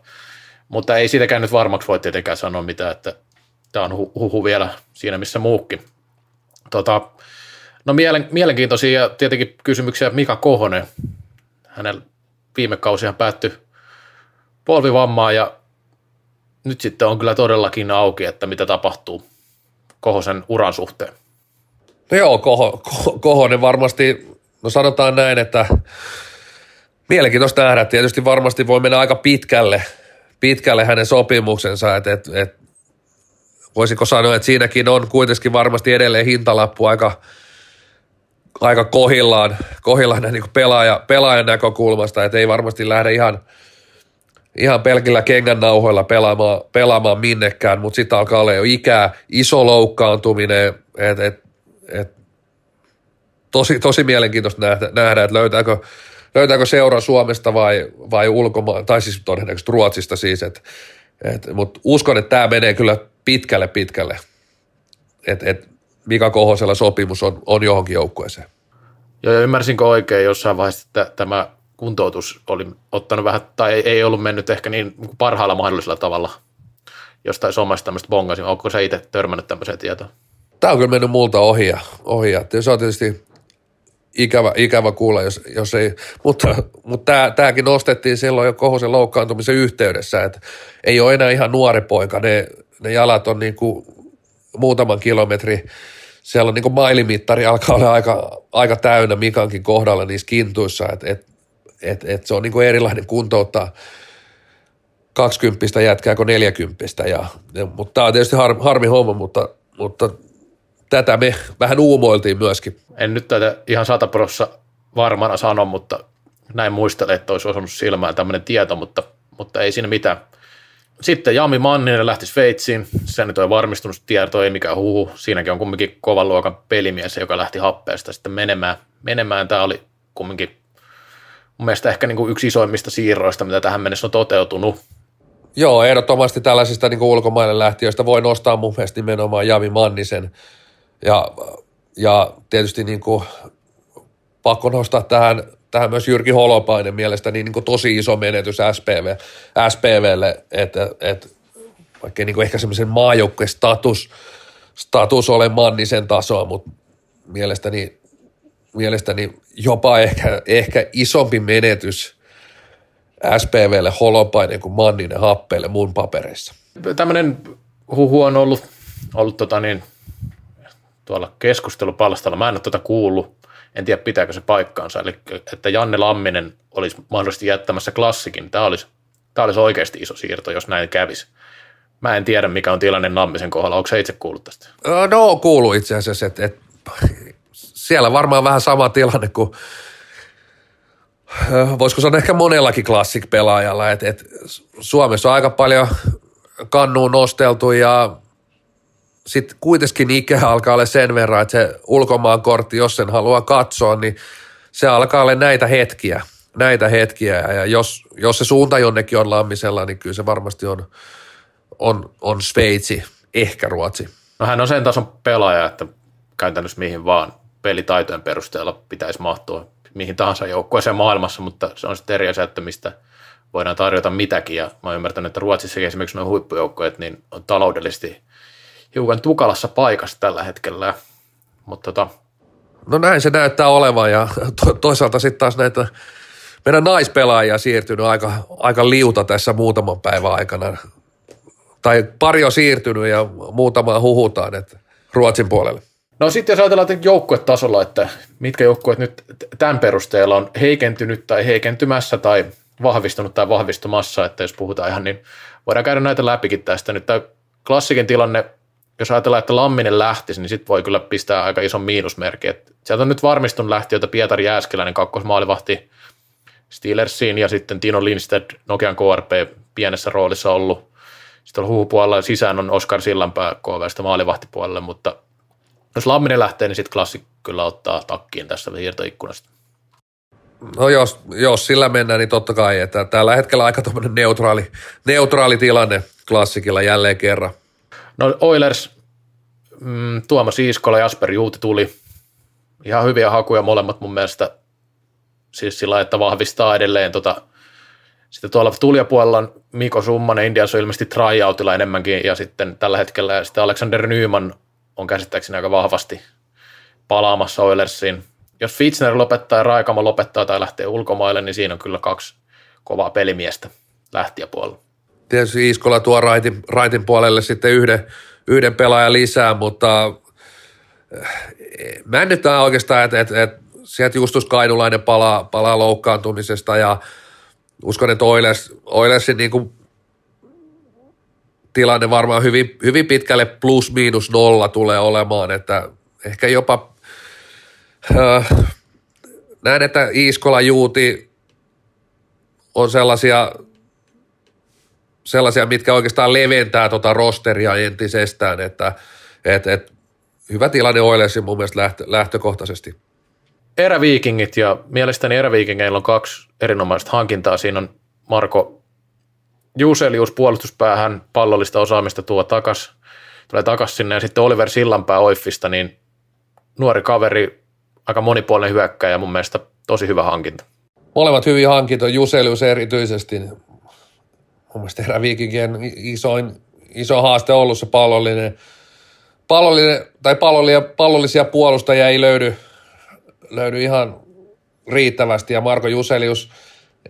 mutta ei siitäkään nyt varmaksi voi tietenkään sanoa mitään, että tämä on huhu vielä siinä, missä muukin. Tota, no mielen, mielenkiintoisia ja tietenkin kysymyksiä Mika Kohonen. Hänen viime kausihan päättyi polvivammaan ja nyt sitten on kyllä todellakin auki, että mitä tapahtuu Kohosen uran suhteen. No joo, Koho, Kohonen varmasti, no sanotaan näin, että mielenkiintoista nähdä. Tietysti varmasti voi mennä aika pitkälle, pitkälle hänen sopimuksensa, että et, et, voisiko sanoa, että siinäkin on kuitenkin varmasti edelleen hintalappu aika, aika kohillaan, kohillaan niin pelaaja, pelaajan näkökulmasta, että ei varmasti lähde ihan, ihan pelkillä kengän nauhoilla pelaamaan, pelaamaan minnekään, mutta sitten alkaa olla jo ikää, iso loukkaantuminen, että et, et, tosi, tosi mielenkiintoista nähdä, nähdä että löytääkö, löytääkö seura Suomesta vai, vai ulkomaan, tai siis todennäköisesti Ruotsista siis, et, et, mutta uskon, että tämä menee kyllä pitkälle pitkälle, että et Mika Kohosella sopimus on, on johonkin joukkueeseen. Joo, ja ymmärsinkö oikein jossain vaiheessa, että tämä kuntoutus oli ottanut vähän, tai ei ollut mennyt ehkä niin parhaalla mahdollisella tavalla jostain somasta tämmöistä bongasin. Onko se itse törmännyt tämmöiseen tietoon? Tämä on kyllä mennyt multa ohi ohi se on tietysti ikävä, ikävä kuulla, jos, jos ei, mutta, mutta tämä, tämäkin nostettiin silloin jo Kohosen loukkaantumisen yhteydessä, että ei ole enää ihan nuori poika, ne, ne jalat on niin kuin muutaman kilometri, siellä on niin kuin mailimittari alkaa olla aika, aika täynnä Mikankin kohdalla niissä kintuissa, että et, et, et se on niin kuin erilainen kuntouttaa 20 jätkää kuin 40 ja, ja mutta tämä on tietysti har, harmi homma, mutta, mutta tätä me vähän uumoiltiin myöskin. En nyt tätä ihan sataprossa varmana sano, mutta näin muistelen, että olisi osunut silmään tämmöinen tieto, mutta, mutta ei siinä mitään. Sitten Jami Manninen lähti Sveitsiin, se nyt on varmistunut tieto, ei mikään huhu. Siinäkin on kumminkin kovan luokan pelimies, joka lähti happeesta sitten menemään. menemään. Tämä oli kumminkin mun mielestä ehkä niin kuin yksi isoimmista siirroista, mitä tähän mennessä on toteutunut. Joo, ehdottomasti tällaisista niin kuin ulkomaille lähtiöistä voi nostaa mun mielestä nimenomaan Jami Mannisen – ja, ja tietysti niin kuin pakko nostaa tähän, tähän myös Jyrki Holopainen mielestäni niin kuin tosi iso menetys SPV, SPVlle, että, että vaikka niin kuin ehkä semmoisen maajoukkueen status, status ole Mannisen tasoa, mutta mielestäni, mielestäni jopa ehkä, ehkä isompi menetys SPVlle Holopainen kuin Manninen happeelle mun papereissa. Tämmöinen huhu on ollut, ollut tota niin, tuolla keskustelupalstalla. Mä en ole tuota kuullut, en tiedä pitääkö se paikkaansa. Eli että Janne Lamminen olisi mahdollisesti jättämässä klassikin. Tämä olisi, tämä olisi oikeasti iso siirto, jos näin kävisi. Mä en tiedä, mikä on tilanne Lammisen kohdalla. Onko se itse kuullut tästä? No, kuuluu itse asiassa, että, että siellä varmaan vähän sama tilanne kuin voisiko sanoa ehkä monellakin klassik-pelaajalla, että, että Suomessa on aika paljon kannuun nosteltu ja sitten kuitenkin ikä alkaa olla sen verran, että se ulkomaan kortti, jos sen haluaa katsoa, niin se alkaa olla näitä hetkiä, näitä hetkiä. Ja jos, jos se suunta jonnekin on lammisella, niin kyllä se varmasti on, on, on Sveitsi, ehkä Ruotsi. No hän on sen tason pelaaja, että käytännössä mihin vaan pelitaitojen perusteella pitäisi mahtua mihin tahansa joukkueeseen maailmassa, mutta se on sitten eri asia, että mistä voidaan tarjota mitäkin. Ja mä oon ymmärtänyt, että Ruotsissa esimerkiksi nuo huippujoukkueet niin on taloudellisesti hiukan tukalassa paikassa tällä hetkellä. Mutta tota, No näin se näyttää olevan ja to, toisaalta sitten taas näitä meidän naispelaajia siirtynyt aika, aika liuta tässä muutaman päivän aikana. Tai pari on siirtynyt ja muutama huhutaan, että Ruotsin puolelle. No sitten jos ajatellaan joukkuetasolla, että mitkä joukkueet nyt tämän perusteella on heikentynyt tai heikentymässä tai vahvistunut tai vahvistumassa, että jos puhutaan ihan niin voidaan käydä näitä läpikin tästä. Nyt tämä klassikin tilanne jos ajatellaan, että Lamminen lähtisi, niin sitten voi kyllä pistää aika ison miinusmerkki. Et sieltä on nyt varmistunut lähtiöitä Pietari Jääskeläinen kakkosmaalivahti Steelersiin ja sitten Tino Lindstedt, Nokian KRP pienessä roolissa ollut. Sitten on huhupuolella sisään on Oskar Sillanpää KVstä maalivahtipuolelle, mutta jos Lamminen lähtee, niin sitten klassi kyllä ottaa takkiin tässä siirtoikkunasta. No jos, jos sillä mennään, niin totta kai, että tällä hetkellä aika neutraali, neutraali tilanne klassikilla jälleen kerran – No Oilers, mm, Tuomas Iiskola ja Jasper Juuti tuli. Ihan hyviä hakuja molemmat mun mielestä. siis sillä että vahvistaa edelleen tota, sitten tuolla tulijapuolella on Miko Summanen, Indiassa on ilmeisesti tryoutilla enemmänkin, ja sitten tällä hetkellä ja sitten Alexander Nyman on käsittääkseni aika vahvasti palaamassa Oilersiin. Jos Fitzner lopettaa ja Raikama lopettaa tai lähtee ulkomaille, niin siinä on kyllä kaksi kovaa pelimiestä lähtijäpuolella. Tietysti Iskola tuo raitin, raitin puolelle sitten yhden, yhden pelaajan lisää, mutta eh, mä en nyt oikeastaan, että, että, että sieltä Justus Kainulainen palaa, palaa loukkaantumisesta ja uskon, että Oilers, Oilersin niin kuin tilanne varmaan hyvin, hyvin pitkälle plus miinus nolla tulee olemaan, että ehkä jopa äh, näen, että Iiskola Juuti on sellaisia, sellaisia, mitkä oikeastaan leventää tuota rosteria entisestään, että et, et, hyvä tilanne Oilersin mun mielestä lähtö, lähtökohtaisesti. Eräviikingit ja mielestäni eräviikingeillä on kaksi erinomaista hankintaa. Siinä on Marko Juselius puolustuspäähän pallollista osaamista tuo takas, tulee takas sinne ja sitten Oliver Sillanpää Oiffista, niin nuori kaveri, aika monipuolinen hyökkäjä mun mielestä tosi hyvä hankinta. Molemmat hyviä hankintoja, Juselius erityisesti. Mun mielestä eräviikingien isoin, iso haaste on ollut se pallollinen, pallollinen tai pallollisia, pallollisia puolustajia ei löydy, löydy ihan riittävästi ja Marko Juselius –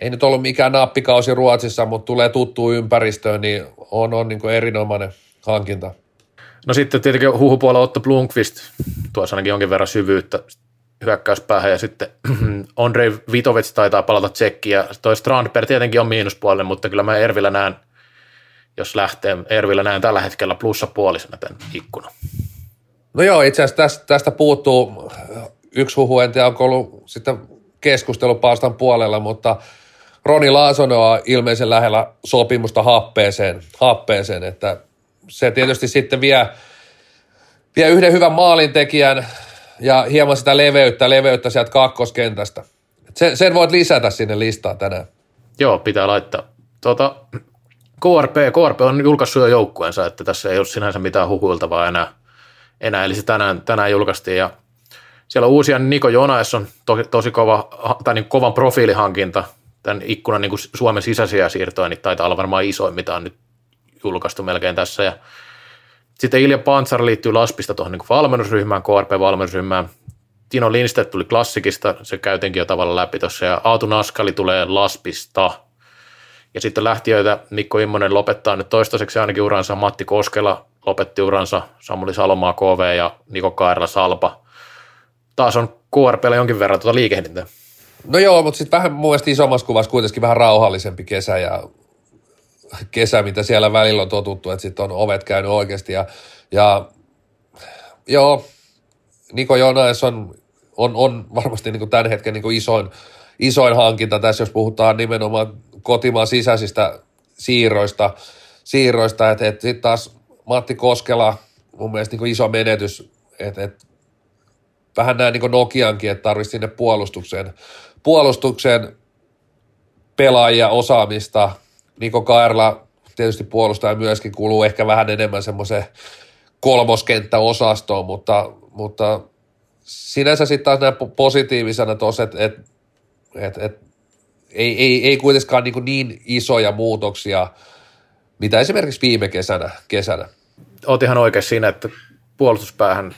ei nyt ollut mikään nappikausi Ruotsissa, mutta tulee tuttuun ympäristöön, niin on, on niin erinomainen hankinta. No sitten tietenkin huhupuolella Otto Blomqvist, tuossa ainakin jonkin verran syvyyttä hyökkäyspäähän ja sitten Andrei Vitovets taitaa palata tsekkiin ja toi Strandberg tietenkin on miinuspuolinen, mutta kyllä mä Ervillä näen, jos lähtee, Ervillä näen tällä hetkellä plussapuolisena tämän ikkunan. No joo, itse asiassa tästä, tästä puuttuu yksi huhu, en tiedä onko ollut sitten keskustelu Paastan puolella, mutta Roni Laasonen on ilmeisen lähellä sopimusta happeeseen, happeeseen että se tietysti sitten vie, vie yhden hyvän maalintekijän ja hieman sitä leveyttä, leveyttä sieltä kakkoskentästä. Sen, sen voit lisätä sinne listaan tänään. Joo, pitää laittaa. Tuota, KRP, KRP on julkaissut jo joukkueensa, että tässä ei ole sinänsä mitään huhuiltavaa enää. enää. Eli se tänään, tänään julkaistiin ja siellä on uusia Niko Jonas on to, tosi kova, tai niin kovan profiilihankinta – tämän ikkunan niin Suomen sisäisiä siirtoja, niin taitaa olla varmaan isoin, mitä on nyt julkaistu melkein tässä. Ja sitten Ilja Pantsar liittyy Laspista tuohon niin valmennusryhmään, KRP-valmennusryhmään. Tino Lindstedt tuli klassikista, se käytinkin jo tavallaan läpi tuossa, ja Aatu Naskali tulee Laspista. Ja sitten lähtiöitä Mikko Immonen lopettaa nyt toistaiseksi ainakin uransa, Matti Koskela lopetti uransa, Samuli Salomaa KV ja Niko Kairala Salpa. Taas on KRPllä jonkin verran tuota liikehdintää. No joo, mutta sitten vähän mun mielestä isommassa kuvassa kuitenkin vähän rauhallisempi kesä ja kesä, mitä siellä välillä on totuttu, että sitten on ovet käynyt oikeasti ja, ja joo, Niko Jonas on, on, on varmasti niin kuin tämän hetken niin kuin isoin, isoin hankinta tässä, jos puhutaan nimenomaan kotimaan sisäisistä siirroista, siirroista että et sitten taas Matti Koskela, mun mielestä niin kuin iso menetys, että et, vähän näin niin kuin Nokiankin, että tarvitsisi sinne puolustukseen puolustuksen pelaajia, osaamista. Niko Kaerla tietysti puolustaja myöskin kuuluu ehkä vähän enemmän semmoiseen kolmoskenttäosastoon, mutta, mutta sinänsä sitten taas näin positiivisena tuossa, että et, et, et, ei, ei, ei kuitenkaan niin, niin isoja muutoksia, mitä esimerkiksi viime kesänä. kesänä. Oot ihan oikein siinä, että puolustuspäähän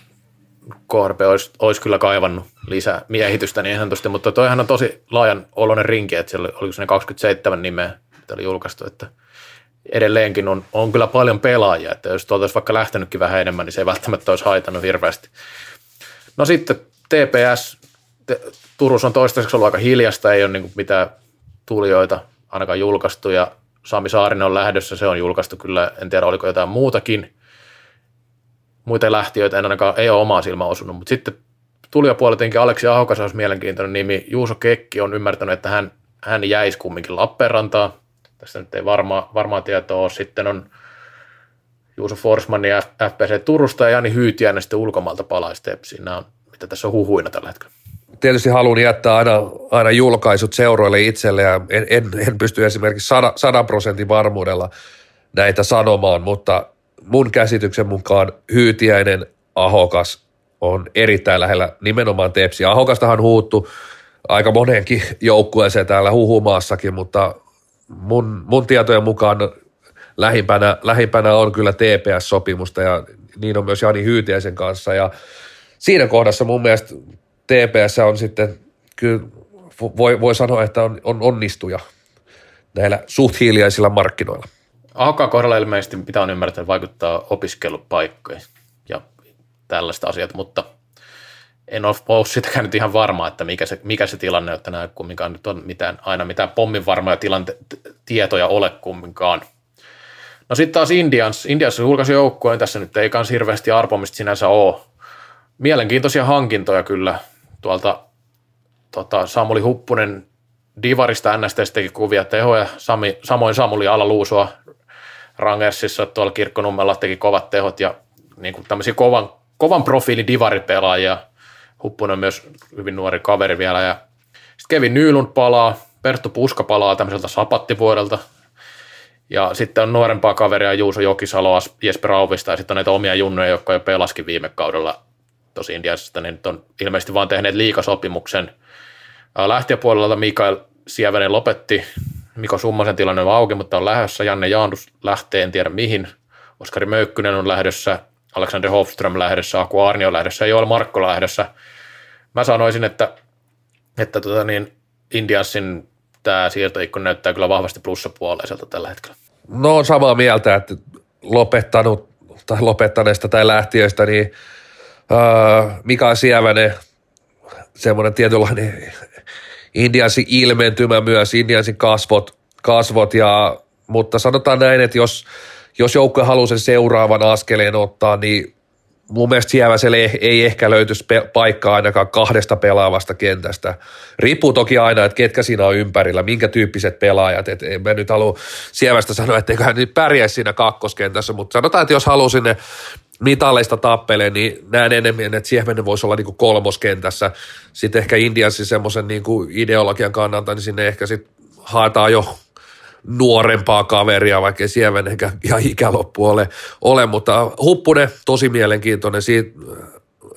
KRP olisi, olisi kyllä kaivannut lisää miehitystä niin sanotusti, mutta toihan on tosi laajan oloinen rinki, että siellä oliko se 27 nimeä, mitä oli julkaistu, että edelleenkin on, on kyllä paljon pelaajia, että jos tuolta olisi vaikka lähtenytkin vähän enemmän, niin se ei välttämättä olisi haitannut hirveästi. No sitten TPS, Turussa on toistaiseksi ollut aika hiljasta, ei ole niin mitään tulijoita ainakaan julkaistu ja Sami Saarinen on lähdössä, se on julkaistu kyllä, en tiedä oliko jotain muutakin – muita lähtiöitä en ainakaan ei ole omaa silmää osunut, mutta sitten tulijapuoleltakin Aleksi Ahokas olisi mielenkiintoinen nimi. Juuso Kekki on ymmärtänyt, että hän, hän jäisi kumminkin Lappeenrantaan. Tästä nyt ei varmaa, varmaa tietoa ole. Sitten on Juuso Forsman ja FPC Turusta ja Jani Hyytiäinen sitten ulkomailta palaisi Tepsiin. Nämä on, mitä tässä on huhuina tällä hetkellä. Tietysti haluan jättää aina, aina julkaisut seuroille itselle ja en, en, en pysty esimerkiksi 100 prosentin varmuudella näitä sanomaan, mutta mun käsityksen mukaan Hyytiäinen Ahokas on erittäin lähellä nimenomaan Tepsi. Ahokastahan huuttu aika moneenkin joukkueeseen täällä huhumaassakin, mutta mun, mun tietojen mukaan lähimpänä, lähimpänä on kyllä TPS-sopimusta ja niin on myös Jani Hyytiäisen kanssa ja siinä kohdassa mun mielestä TPS on sitten kyllä voi, voi sanoa, että on, on onnistuja näillä suht hiljaisilla markkinoilla. Ahokkaan kohdalla ilmeisesti, mitä on ymmärtänyt, vaikuttaa opiskelupaikkoihin ja tällaista asiat, mutta en ole sitäkään nyt ihan varma, että mikä se, mikä se tilanne, että nämä kumminkaan nyt on mitään, aina mitään pommin varmoja tilante, tietoja ole kumminkaan. No sitten taas Indians. Indians julkaisi joukkueen, tässä nyt ei kans hirveästi arpomista sinänsä ole. Mielenkiintoisia hankintoja kyllä tuolta tota, Samuli Huppunen Divarista NST teki kuvia tehoja, Sami, samoin Samuli Alaluusua Rangersissa tuolla Kirkkonummella teki kovat tehot ja niin kuin tämmöisiä kovan, kovan profiilin divaripelaajia. Huppunen myös hyvin nuori kaveri vielä ja sitten Kevin Nylund palaa, Perttu Puska palaa tämmöiseltä sapattivuodelta, ja sitten on nuorempaa kaveria Juuso Jokisaloa, Jesper Auvista ja sitten on näitä omia junnoja, jotka jo pelaskin viime kaudella tosi Indiassa, niin nyt on ilmeisesti vaan tehneet liikasopimuksen. Lähtiöpuolelta Mikael Sievänen lopetti, Miko Summasen tilanne on auki, mutta on lähdössä. Janne Jaandus lähtee, en tiedä mihin. Oskari Möykkynen on lähdössä, Alexander Hofström lähdössä, Aku Arni on lähdössä Joel Markko lähdössä. Mä sanoisin, että, että tota niin, Indiansin tämä siirtoikko näyttää kyllä vahvasti plussapuoleiselta tällä hetkellä. No on samaa mieltä, että lopettanut tai lopettaneesta tai lähtiöistä, niin uh, Mika Sievänen, semmoinen tietynlainen Indiansin ilmentymä myös, Indiansin kasvot, kasvot ja, mutta sanotaan näin, että jos, jos joukko haluaa sen seuraavan askeleen ottaa, niin mun mielestä Sieväselle ei ehkä löytyisi pe- paikkaa ainakaan kahdesta pelaavasta kentästä. Riippuu toki aina, että ketkä siinä on ympärillä, minkä tyyppiset pelaajat. Et en mä nyt halua Sievästä sanoa, että eiköhän nyt pärjäisi siinä kakkoskentässä, mutta sanotaan, että jos haluaa sinne mitalleista tappeleen, niin näen enemmän, että Sievänen voisi olla niin kolmoskentässä. Sitten ehkä Indiansin semmoisen niin ideologian kannalta, niin sinne ehkä sitten haetaan jo nuorempaa kaveria, vaikka Siemen eikä ihan ikäloppu ole, ole, mutta Huppunen tosi mielenkiintoinen siitä,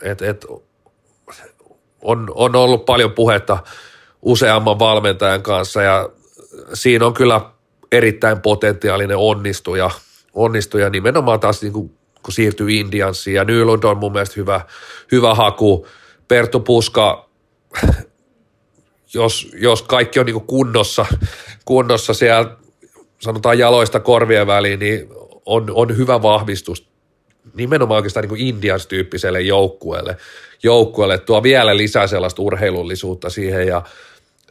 että et, on, on ollut paljon puhetta useamman valmentajan kanssa ja siinä on kyllä erittäin potentiaalinen onnistuja, onnistuja nimenomaan taas niin kuin, kun siirtyy Indiansiin. Ja Nylund on mun mielestä hyvä, hyvä haku. Perttu Puska, jos, jos kaikki on niin kunnossa, kunnossa siellä sanotaan jaloista korvien väliin, niin on, on hyvä vahvistus nimenomaan oikeastaan niin Indians-tyyppiselle joukkueelle, joukkueelle, tuo vielä lisää sellaista urheilullisuutta siihen ja,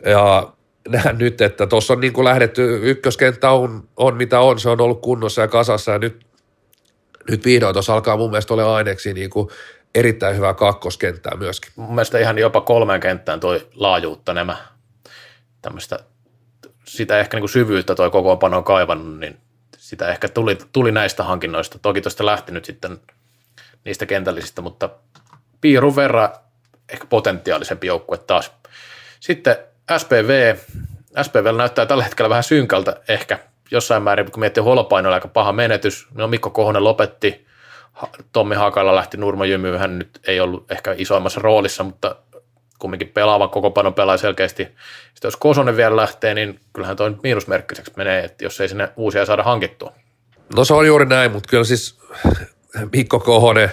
ja nähdään nyt, että tuossa on niin kuin lähdetty, ykköskenttä on, on mitä on, se on ollut kunnossa ja kasassa ja nyt, nyt vihdoin tuossa alkaa mun mielestä olla aineeksi niin kuin erittäin hyvää kakkoskenttää myöskin. Mun mielestä ihan jopa kolmeen kenttään toi laajuutta nämä tämmöistä sitä ehkä niin kuin syvyyttä toi kokoonpano on kaivannut, niin sitä ehkä tuli, tuli näistä hankinnoista. Toki tuosta lähti nyt sitten niistä kentällisistä, mutta piirun verran ehkä potentiaalisempi joukkue taas. Sitten SPV. SPV näyttää tällä hetkellä vähän synkältä ehkä jossain määrin, kun miettii holopainoilla aika paha menetys. No Mikko Kohonen lopetti, Tommi Hakala lähti Nurmo Jymyyn, hän nyt ei ollut ehkä isoimmassa roolissa, mutta kumminkin pelaava koko pano pelaa selkeästi. Sitten jos Kosonen vielä lähtee, niin kyllähän toi miinusmerkkiseksi menee, että jos ei sinne uusia saada hankittua. No se on juuri näin, mutta kyllä siis Mikko Kohonen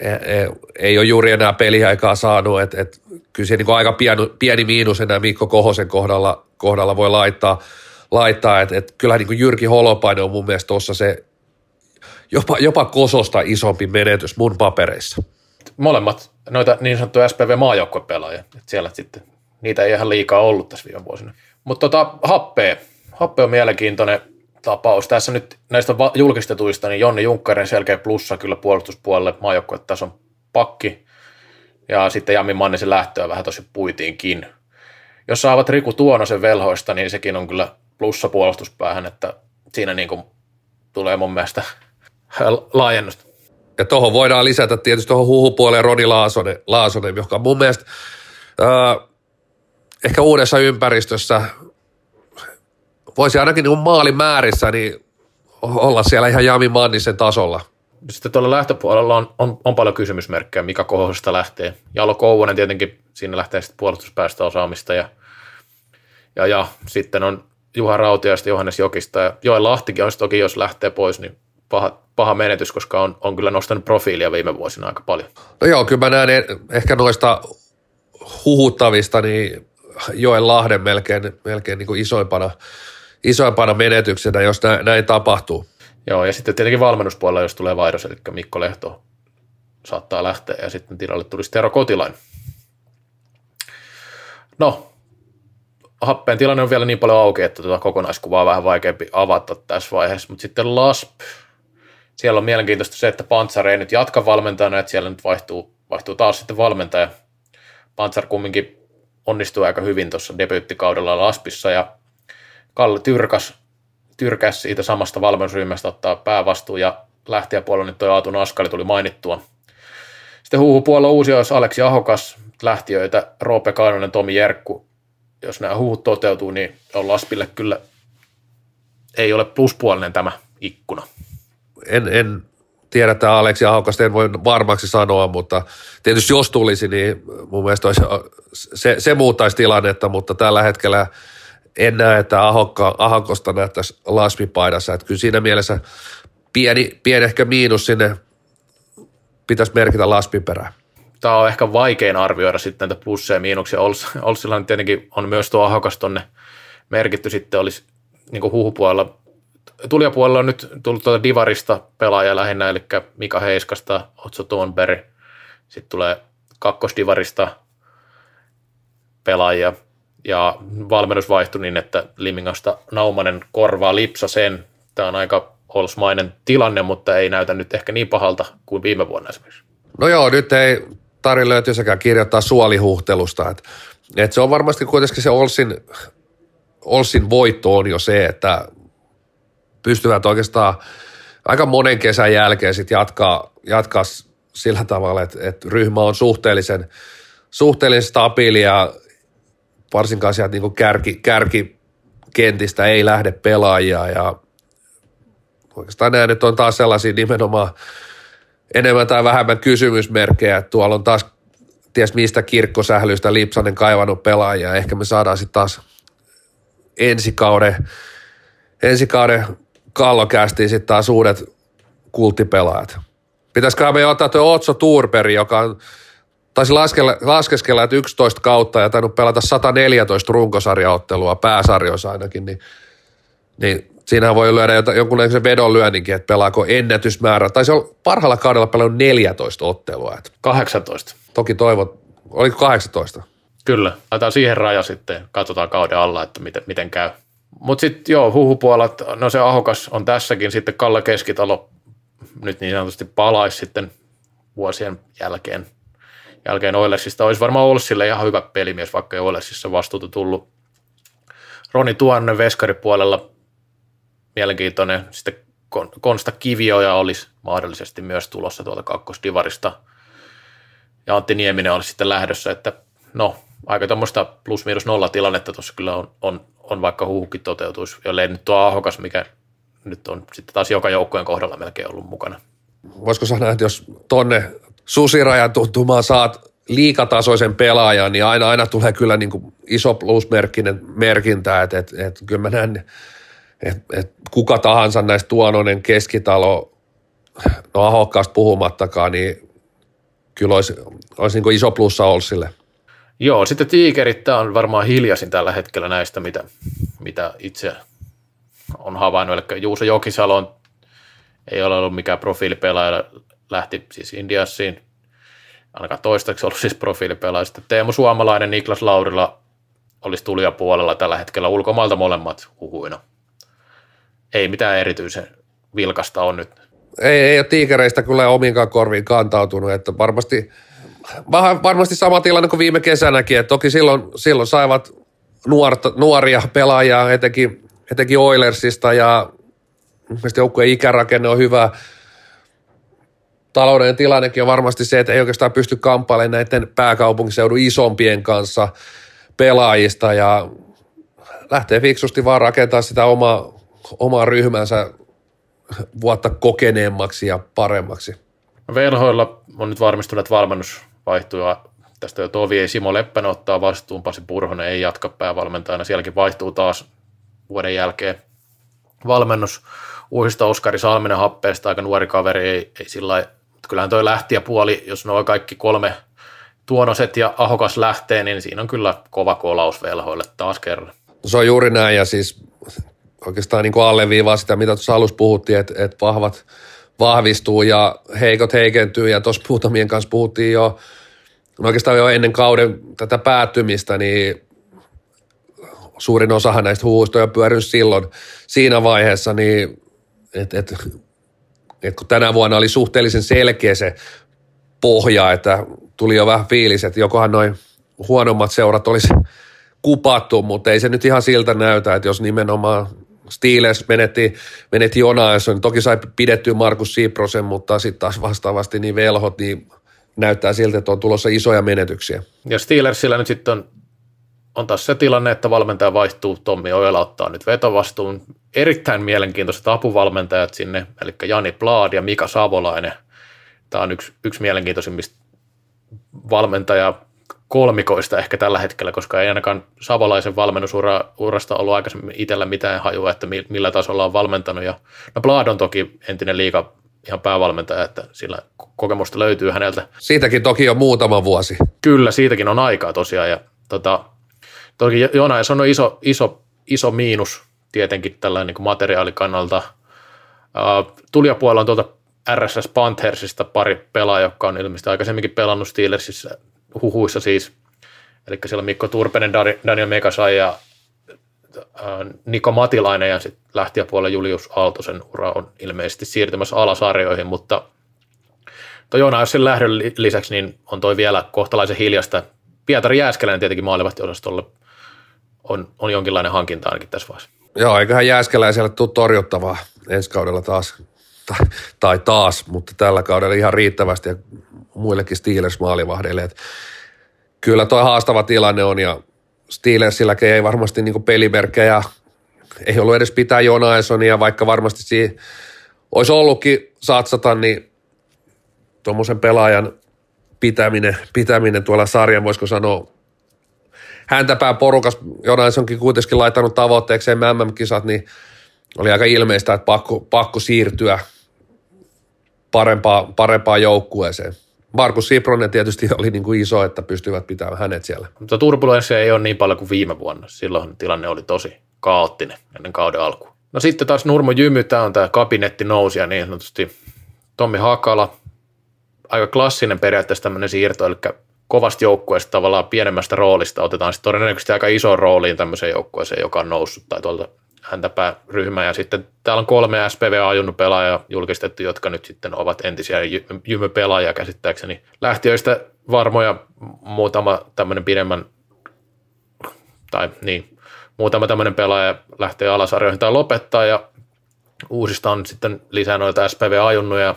ei, ei, ei ole juuri enää peliaikaa saanut, että et, kyllä se niin aika pieni, pieni miinus enää Mikko Kohosen kohdalla, kohdalla voi laittaa, laittaa että et kyllä niin Jyrki Holopainen on mun mielestä tuossa se jopa, jopa Kososta isompi menetys mun papereissa molemmat noita niin sanottuja SPV-maajoukkuepelaajia. Että siellä sitten niitä ei ihan liikaa ollut tässä viime vuosina. Mutta tota, Happe. Happe on mielenkiintoinen tapaus. Tässä nyt näistä julkistetuista, niin Jonni Junkkaren selkeä plussa kyllä puolustuspuolelle maajoukkuetason pakki. Ja sitten Jami Mannisen lähtöä vähän tosi puitiinkin. Jos saavat Riku Tuonosen velhoista, niin sekin on kyllä plussa puolustuspäähän, että siinä niin kuin tulee mun mielestä laajennusta. Ja tuohon voidaan lisätä tietysti tuohon huhupuoleen Roni Laasonen, Laasonen joka mun mielestä äh, ehkä uudessa ympäristössä voisi ainakin niin maalin määrissä niin olla siellä ihan Jami Mannisen tasolla. Sitten tuolla lähtöpuolella on, on, on paljon kysymysmerkkejä, mikä kohdasta lähtee. Jalo Kouvonen tietenkin, siinä lähtee sitten puolustuspäästä osaamista ja, ja, ja sitten on Juha Rautiaista, Johannes Jokista ja Joel Lahtikin olisi toki, jos lähtee pois, niin paha, paha menetys, koska on, on kyllä nostanut profiilia viime vuosina aika paljon. No joo, kyllä mä näen ehkä noista huhuttavista, niin Joen Lahden melkein, melkein niin kuin isoimpana, isoimpana menetyksenä, jos näin, näin tapahtuu. Joo, ja sitten tietenkin valmennuspuolella, jos tulee vaihdos, eli Mikko Lehto saattaa lähteä, ja sitten tilalle tulisi Tero Kotilain. No, happeen tilanne on vielä niin paljon auki, että tuota kokonaiskuvaa on vähän vaikeampi avata tässä vaiheessa, mutta sitten LASP, siellä on mielenkiintoista se, että Pantsar ei nyt jatka valmentajana, että siellä nyt vaihtuu, vaihtuu taas sitten valmentaja. Pantsar kumminkin onnistui aika hyvin tuossa debyyttikaudella Laspissa ja Kalle Tyrkas, tyrkäs siitä samasta valmennusryhmästä ottaa päävastuu ja lähtijäpuolella nyt tuo Aatu Naskali tuli mainittua. Sitten huuhupuolella uusi olisi Aleksi Ahokas, lähtiöitä Roope Kainonen, Tomi Jerkku. Jos nämä huuhut toteutuu, niin on Laspille kyllä ei ole pluspuolinen tämä ikkuna. En, en tiedä, että Aleksi Ahokasta en voi varmaksi sanoa, mutta tietysti jos tulisi, niin mun mielestä olisi, se, se muuttaisi tilannetta, mutta tällä hetkellä en näe, että Ahokka, Ahokosta näyttäisi lasmipaidassa. Että kyllä siinä mielessä pieni, pieni ehkä miinus sinne pitäisi merkitä laspin perään. Tämä on ehkä vaikein arvioida sitten näitä plusseja ja miinuksia. Ols, Olsilla tietenkin on myös tuo Ahokas tonne merkitty sitten olisi niin huhupuolella tulijapuolella on nyt tullut tuota Divarista pelaaja lähinnä, eli Mika Heiskasta, Otso Thornberg. Sitten tulee kakkosdivarista pelaajia. Ja valmennus vaihtui niin, että Limingasta Naumanen korvaa Lipsasen. Tämä on aika holsmainen tilanne, mutta ei näytä nyt ehkä niin pahalta kuin viime vuonna esimerkiksi. No joo, nyt ei Tari löytyisäkään kirjoittaa suolihuhtelusta. Että, että se on varmasti kuitenkin se Olsin, Olsin voitto on jo se, että pystyvät oikeastaan aika monen kesän jälkeen sitten jatkaa, jatkaa sillä tavalla, että, että ryhmä on suhteellisen, suhteellisen stabiili ja varsinkaan sieltä niin kärki, kärkikentistä ei lähde pelaajia ja oikeastaan nämä nyt on taas sellaisia nimenomaan enemmän tai vähemmän kysymysmerkkejä, tuolla on taas ties mistä kirkkosählyistä Lipsanen kaivannut pelaajia. Ehkä me saadaan sitten taas ensi kauden, ensi kauden kallokästiin sitten taas uudet kulttipelaajat. Pitäisikö me ottaa tuo Otso Turperi, joka on, taisi laskella, laskeskella, että 11 kautta ja tainnut pelata 114 runkosarjaottelua pääsarjoissa ainakin, niin, niin siinähän voi lyödä jonkunlaisen vedon lyönninkin, että pelaako ennätysmäärä, tai se on parhaalla kaudella pelannut 14 ottelua. Että 18. Toki toivot, oliko 18? Kyllä, laitetaan siihen raja sitten, katsotaan kauden alla, että miten, miten käy. Mutta sitten joo, huhupuolet, no se ahokas on tässäkin, sitten Kalle Keskitalo nyt niin sanotusti palaisi sitten vuosien jälkeen, jälkeen Oilersista. Olisi varmaan ollut sille ihan hyvä pelimies, vaikka ei Oilersissa vastuuta tullut. Roni Tuonne veskaripuolella mielenkiintoinen. Sitten Konsta Kivioja olisi mahdollisesti myös tulossa tuolta kakkosdivarista. Ja Antti Nieminen olisi sitten lähdössä, että no aika tuommoista plus miinus nolla tilannetta tuossa kyllä on, on, on vaikka huuhkin toteutuisi, jollei nyt tuo ahokas, mikä nyt on sitten taas joka joukkojen kohdalla melkein ollut mukana. Voisiko sanoa, että jos tonne susirajan tuntumaan saat liikatasoisen pelaajan, niin aina, aina tulee kyllä niin kuin iso plusmerkkinen merkintä, että, että, että kyllä mä näen, että, että kuka tahansa näistä tuonoinen keskitalo, no ahokkaasta puhumattakaan, niin kyllä olisi, olisi niin iso plussa Olsille. Joo, sitten tiikerit, tämä on varmaan hiljaisin tällä hetkellä näistä, mitä, mitä itse on havainnut. Eli Juuso Jokisalo on, ei ole ollut mikään profiilipelaaja, lähti siis Indiassiin, ainakaan toistaiseksi ollut siis profiilipelaaja. Sitten Teemu Suomalainen, Niklas Laurila olisi tulija puolella tällä hetkellä ulkomailta molemmat huhuina. Ei mitään erityisen vilkasta on nyt. Ei, ei ole tiikereistä kyllä omiinkaan korviin kantautunut, että varmasti – varmasti sama tilanne kuin viime kesänäkin, että toki silloin, silloin saivat nuorta, nuoria pelaajia, etenkin, etenkin Oilersista ja mielestäni joukkueen ikärakenne on hyvä. Talouden tilannekin on varmasti se, että ei oikeastaan pysty kamppailemaan näiden pääkaupunkiseudun isompien kanssa pelaajista ja lähtee fiksusti vaan rakentaa sitä omaa, omaa ryhmänsä vuotta kokeneemmaksi ja paremmaksi. Velhoilla on nyt varmistunut, että valmennus vaihtuu ja tästä jo Tovi ei Simo Leppänen ottaa vastuun, Pasi Purhonen ei jatka päävalmentajana, sielläkin vaihtuu taas vuoden jälkeen valmennus uusista Oskari Salminen happeesta, aika nuori kaveri, ei, ei sillä mutta kyllähän toi lähti puoli, jos nuo kaikki kolme Tuonoset ja Ahokas lähtee, niin siinä on kyllä kova kolaus velhoille taas kerran. Se on juuri näin ja siis oikeastaan niin kuin alleviivaa sitä, mitä tuossa alussa puhuttiin, että, että vahvat vahvistuu ja heikot heikentyy. Ja tuossa muutamien kanssa puhuttiin jo oikeastaan jo ennen kauden tätä päättymistä, niin suurin osahan näistä jo pyörinyt silloin siinä vaiheessa, niin että et, et kun tänä vuonna oli suhteellisen selkeä se pohja, että tuli jo vähän fiilis, että jokohan noin huonommat seurat olisi kupattu, mutta ei se nyt ihan siltä näytä, että jos nimenomaan Steelers menetti, menetti Jonaison, niin toki sai pidettyä Markus Siiprosen, mutta sitten taas vastaavasti niin velhot, niin näyttää siltä, että on tulossa isoja menetyksiä. Ja Steelersillä nyt sitten on, on taas se tilanne, että valmentaja vaihtuu, Tommi Ojala ottaa nyt vetovastuun. Erittäin mielenkiintoiset apuvalmentajat sinne, eli Jani Plaad ja Mika Savolainen. Tämä on yksi, yksi mielenkiintoisimmista valmentaja kolmikoista ehkä tällä hetkellä, koska ei ainakaan Savolaisen valmennusurasta ollut aikaisemmin itsellä mitään hajua, että millä tasolla on valmentanut. Ja, no Blad on toki entinen liiga ihan päävalmentaja, että sillä kokemusta löytyy häneltä. Siitäkin toki on muutama vuosi. Kyllä, siitäkin on aikaa tosiaan. Ja, tota, toki Jonas on iso, iso, iso miinus tietenkin tällainen niin materiaalikannalta. Uh, tulijapuolella on tuolta RSS Panthersista pari pelaajaa, jotka on ilmeisesti aikaisemminkin pelannut Steelersissa huhuissa siis. Eli siellä Mikko Turpenen, Daniel Megasai ja Niko Matilainen ja sitten lähtijäpuolella Julius Aaltosen ura on ilmeisesti siirtymässä alasarjoihin, mutta toi Joonaisen lähdön lisäksi niin on toi vielä kohtalaisen hiljasta. Pietari Jääskeläinen tietenkin maalivahtiosastolle on, on jonkinlainen hankinta ainakin tässä vaiheessa. Joo, eiköhän Jääskeläiselle tule torjuttavaa ensi kaudella taas, tai, tai taas, mutta tällä kaudella ihan riittävästi ja muillekin Steelers-maalivahdeille. kyllä tuo haastava tilanne on ja Steelersilläkin ei varmasti niin pelimerkkejä, ei ollut edes pitää Jonaisonia, vaikka varmasti siihen olisi ollutkin satsata, niin tuommoisen pelaajan pitäminen, pitäminen tuolla sarjan, voisiko sanoa, häntäpää porukas, Jonaisonkin kuitenkin laittanut tavoitteekseen MM-kisat, niin oli aika ilmeistä, että pakko, pakko siirtyä parempaa, parempaan joukkueeseen. Markus Sipronen tietysti oli niin kuin iso, että pystyvät pitämään hänet siellä. Mutta turbulenssia ei ole niin paljon kuin viime vuonna. Silloin tilanne oli tosi kaoottinen ennen kauden alkuun. No sitten taas Nurmo Jymy, tämä on tämä kabinetti nousi ja niin sanotusti Tommi Hakala, aika klassinen periaatteessa tämmöinen siirto, eli kovasta joukkueesta tavallaan pienemmästä roolista otetaan sitten todennäköisesti aika iso rooliin tämmöiseen joukkueeseen, joka on noussut tai tuolta häntäpää ryhmä. Ja sitten täällä on kolme SPV-ajunnut pelaajaa julkistettu, jotka nyt sitten ovat entisiä jymypelaajia käsittääkseni. Lähtiöistä varmoja muutama tämmöinen pidemmän, tai niin, muutama tämmöinen pelaaja lähtee alasarjoihin tai lopettaa ja uusista on sitten lisää noita SPV-ajunnuja.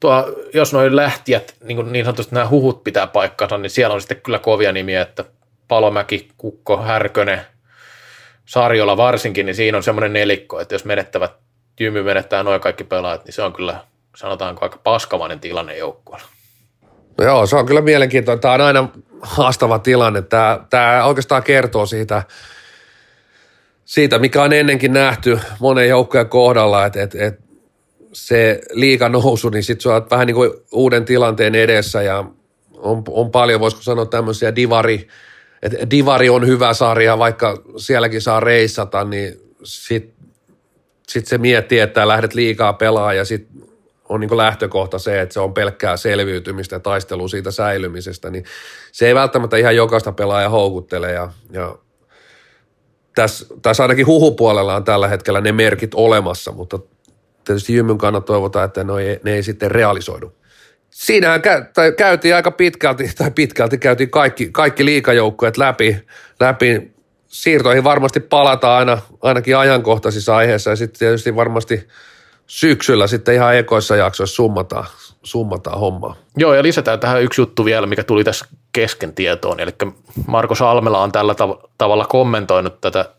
Tuo, jos noin lähtijät, niin, niin sanotusti nämä huhut pitää paikkansa, niin siellä on sitten kyllä kovia nimiä, että Palomäki, Kukko, Härkönen – sarjolla varsinkin, niin siinä on semmoinen nelikko, että jos menettävät, Jymy menettää noin kaikki pelaajat, niin se on kyllä, sanotaanko aika paskavainen tilanne joukkueella. No joo, se on kyllä mielenkiintoinen. Tämä on aina haastava tilanne. Tämä, tämä oikeastaan kertoo siitä, siitä, mikä on ennenkin nähty monen joukkojen kohdalla, että, että, että se liika nousu, niin sitten on vähän niin kuin uuden tilanteen edessä ja on, on paljon, voisiko sanoa tämmöisiä divari, että Divari on hyvä sarja, vaikka sielläkin saa reissata, niin sitten sit se miettii, että lähdet liikaa pelaa ja sitten on niin lähtökohta se, että se on pelkkää selviytymistä ja taistelua siitä säilymisestä, niin se ei välttämättä ihan jokaista pelaaja houkuttele ja, ja tässä, tässä ainakin huhupuolella on tällä hetkellä ne merkit olemassa, mutta tietysti Jymyn kannat toivotaan, että ne ei, ne ei sitten realisoidu siinähän kä- tai käytiin aika pitkälti, tai pitkälti käytiin kaikki, kaikki liikajoukkueet läpi, läpi. Siirtoihin varmasti palataan aina, ainakin ajankohtaisissa aiheissa ja sitten tietysti varmasti syksyllä sitten ihan ekoissa jaksoissa summataan, summataan hommaa. Joo, ja lisätään tähän yksi juttu vielä, mikä tuli tässä kesken tietoon. Eli Marko Salmela on tällä tav- tavalla kommentoinut tätä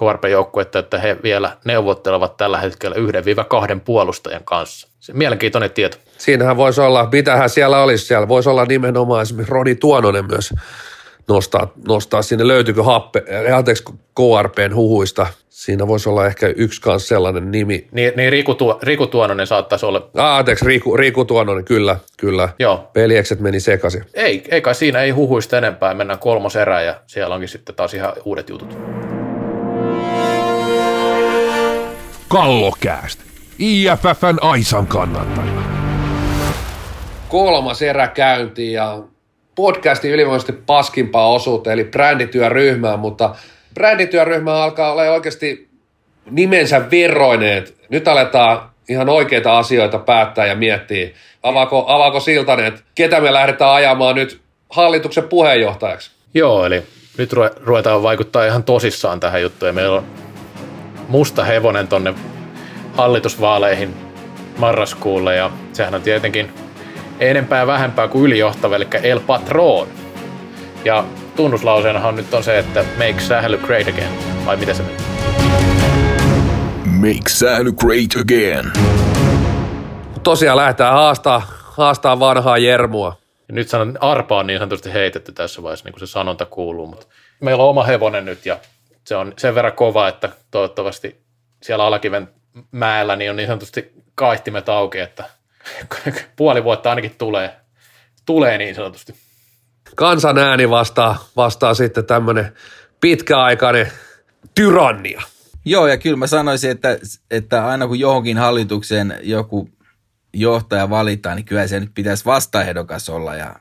KRP-joukkuetta, että he vielä neuvottelevat tällä hetkellä 1-2 puolustajan kanssa. Se mielenkiintoinen tieto. Siinähän voisi olla, mitähän siellä olisi, siellä voisi olla nimenomaan esimerkiksi Roni Tuononen myös nostaa, nostaa sinne, löytyykö happe, anteeksi KRPn huhuista, siinä voisi olla ehkä yksi kanssa sellainen nimi. Niin, niin Riku, Tuo, Riku Tuononen saattaisi olla. Ah, anteeksi, Riku, Riku Tuononen, kyllä, kyllä. Joo. Peliekset meni sekaisin. Ei, ei kai siinä ei huhuista enempää, mennään kolmoserään ja siellä onkin sitten taas ihan uudet jutut. Kallokääst. IFFn Aisan kannattaja. Kolmas erä käyntiin ja podcastin ylivoimaisesti paskimpaa osuutta, eli brändityöryhmää, mutta brändityöryhmä alkaa olla oikeasti nimensä verroineet. Nyt aletaan ihan oikeita asioita päättää ja miettiä. Avaako, avaako Siltanen, että ketä me lähdetään ajamaan nyt hallituksen puheenjohtajaksi? Joo, eli nyt ruvetaan vaikuttaa ihan tosissaan tähän juttuun. Meillä on musta hevonen tonne hallitusvaaleihin marraskuulle ja sehän on tietenkin enempää ja vähempää kuin ylijohtava, eli El Patron. Ja tunnuslauseenahan nyt on se, että make Sähly great again, vai miten se menee? Make Sähly great again. Tosiaan lähdetään haastaa, haastaa vanhaa Jermua. Ja nyt sanon, arpa on niin sanotusti heitetty tässä vaiheessa, niin kuin se sanonta kuuluu, mutta meillä on oma hevonen nyt ja se on sen verran kova, että toivottavasti siellä Alakiven mäellä niin on niin sanotusti kaihtimet auki, että puoli vuotta ainakin tulee, tulee niin sanotusti. Kansan ääni vastaa, vastaa sitten tämmöinen pitkäaikainen tyrannia. Joo, ja kyllä mä sanoisin, että, että aina kun johonkin hallitukseen joku johtaja valitaan, niin kyllä se nyt pitäisi vastaehdokas olla, ja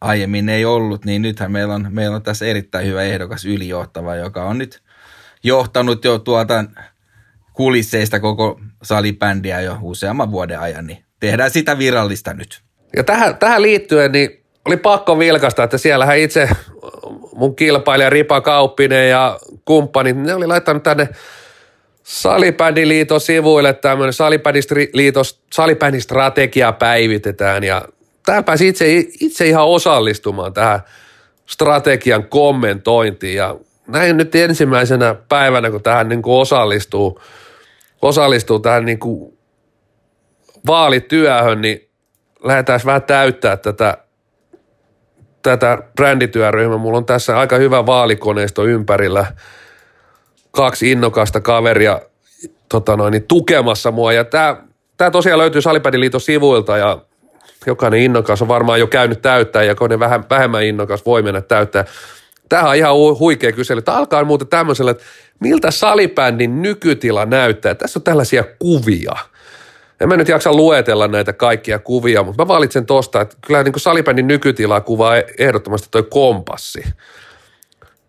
aiemmin ei ollut, niin nythän meillä on, meillä on tässä erittäin hyvä ehdokas ylijohtava, joka on nyt johtanut jo tuota kulisseista koko salibändiä jo useamman vuoden ajan, niin tehdään sitä virallista nyt. Ja tähän, tähän liittyen niin oli pakko vilkasta, että siellähän itse mun kilpailija Ripa Kauppinen ja kumppanit, ne oli laittanut tänne Salibändiliiton sivuille tämmöinen salibändin strategia päivitetään ja tämä pääsi itse, itse ihan osallistumaan tähän strategian kommentointiin ja näin nyt ensimmäisenä päivänä, kun tähän niin kuin osallistuu, osallistuu tähän niin kuin vaalityöhön, niin lähdetään vähän täyttää tätä, tätä brändityöryhmää. Mulla on tässä aika hyvä vaalikoneisto ympärillä. Kaksi innokasta kaveria tota noin, niin tukemassa mua. Ja tämä, tämä tosiaan löytyy Salipädiliiton sivuilta ja jokainen innokas on varmaan jo käynyt täyttää ja kone vähän vähemmän innokas voi mennä täyttää. Tämähän on ihan huikea kysely. Tämä alkaa muuten tämmöisellä, että miltä salibändin nykytila näyttää. Tässä on tällaisia kuvia – en mä nyt jaksa luetella näitä kaikkia kuvia, mutta mä valitsen tosta, että kyllä niin salibändin nykytilaa kuvaa ehdottomasti toi kompassi.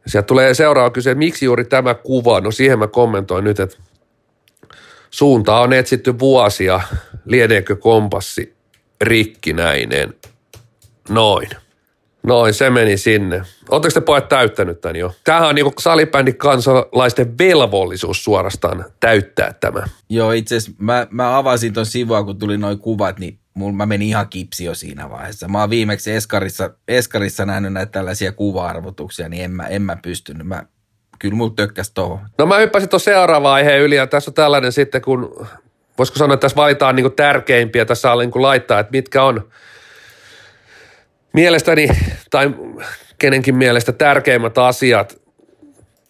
Sieltä tulee seuraava kyse, että miksi juuri tämä kuva? No siihen mä kommentoin nyt, että suunta on etsitty vuosia, lieneekö kompassi rikkinäinen. Noin. Noin, se meni sinne. Oletteko te pojat täyttänyt tämän jo? Tämähän on niin salibändin kansalaisten velvollisuus suorastaan täyttää tämä. Joo, itse asiassa mä, mä avasin tuon sivua, kun tuli noin kuvat, niin mulla, mä menin ihan kipsi jo siinä vaiheessa. Mä oon viimeksi Eskarissa, Eskarissa nähnyt näitä tällaisia kuva-arvotuksia, niin en mä, en mä pystynyt. Mä, kyllä mulla tökkäs tohon. No mä hyppäsin tuon seuraavaan aiheen yli ja tässä on tällainen sitten, kun voisiko sanoa, että tässä valitaan niin tärkeimpiä, tässä on niin laittaa, että mitkä on – mielestäni tai kenenkin mielestä tärkeimmät asiat,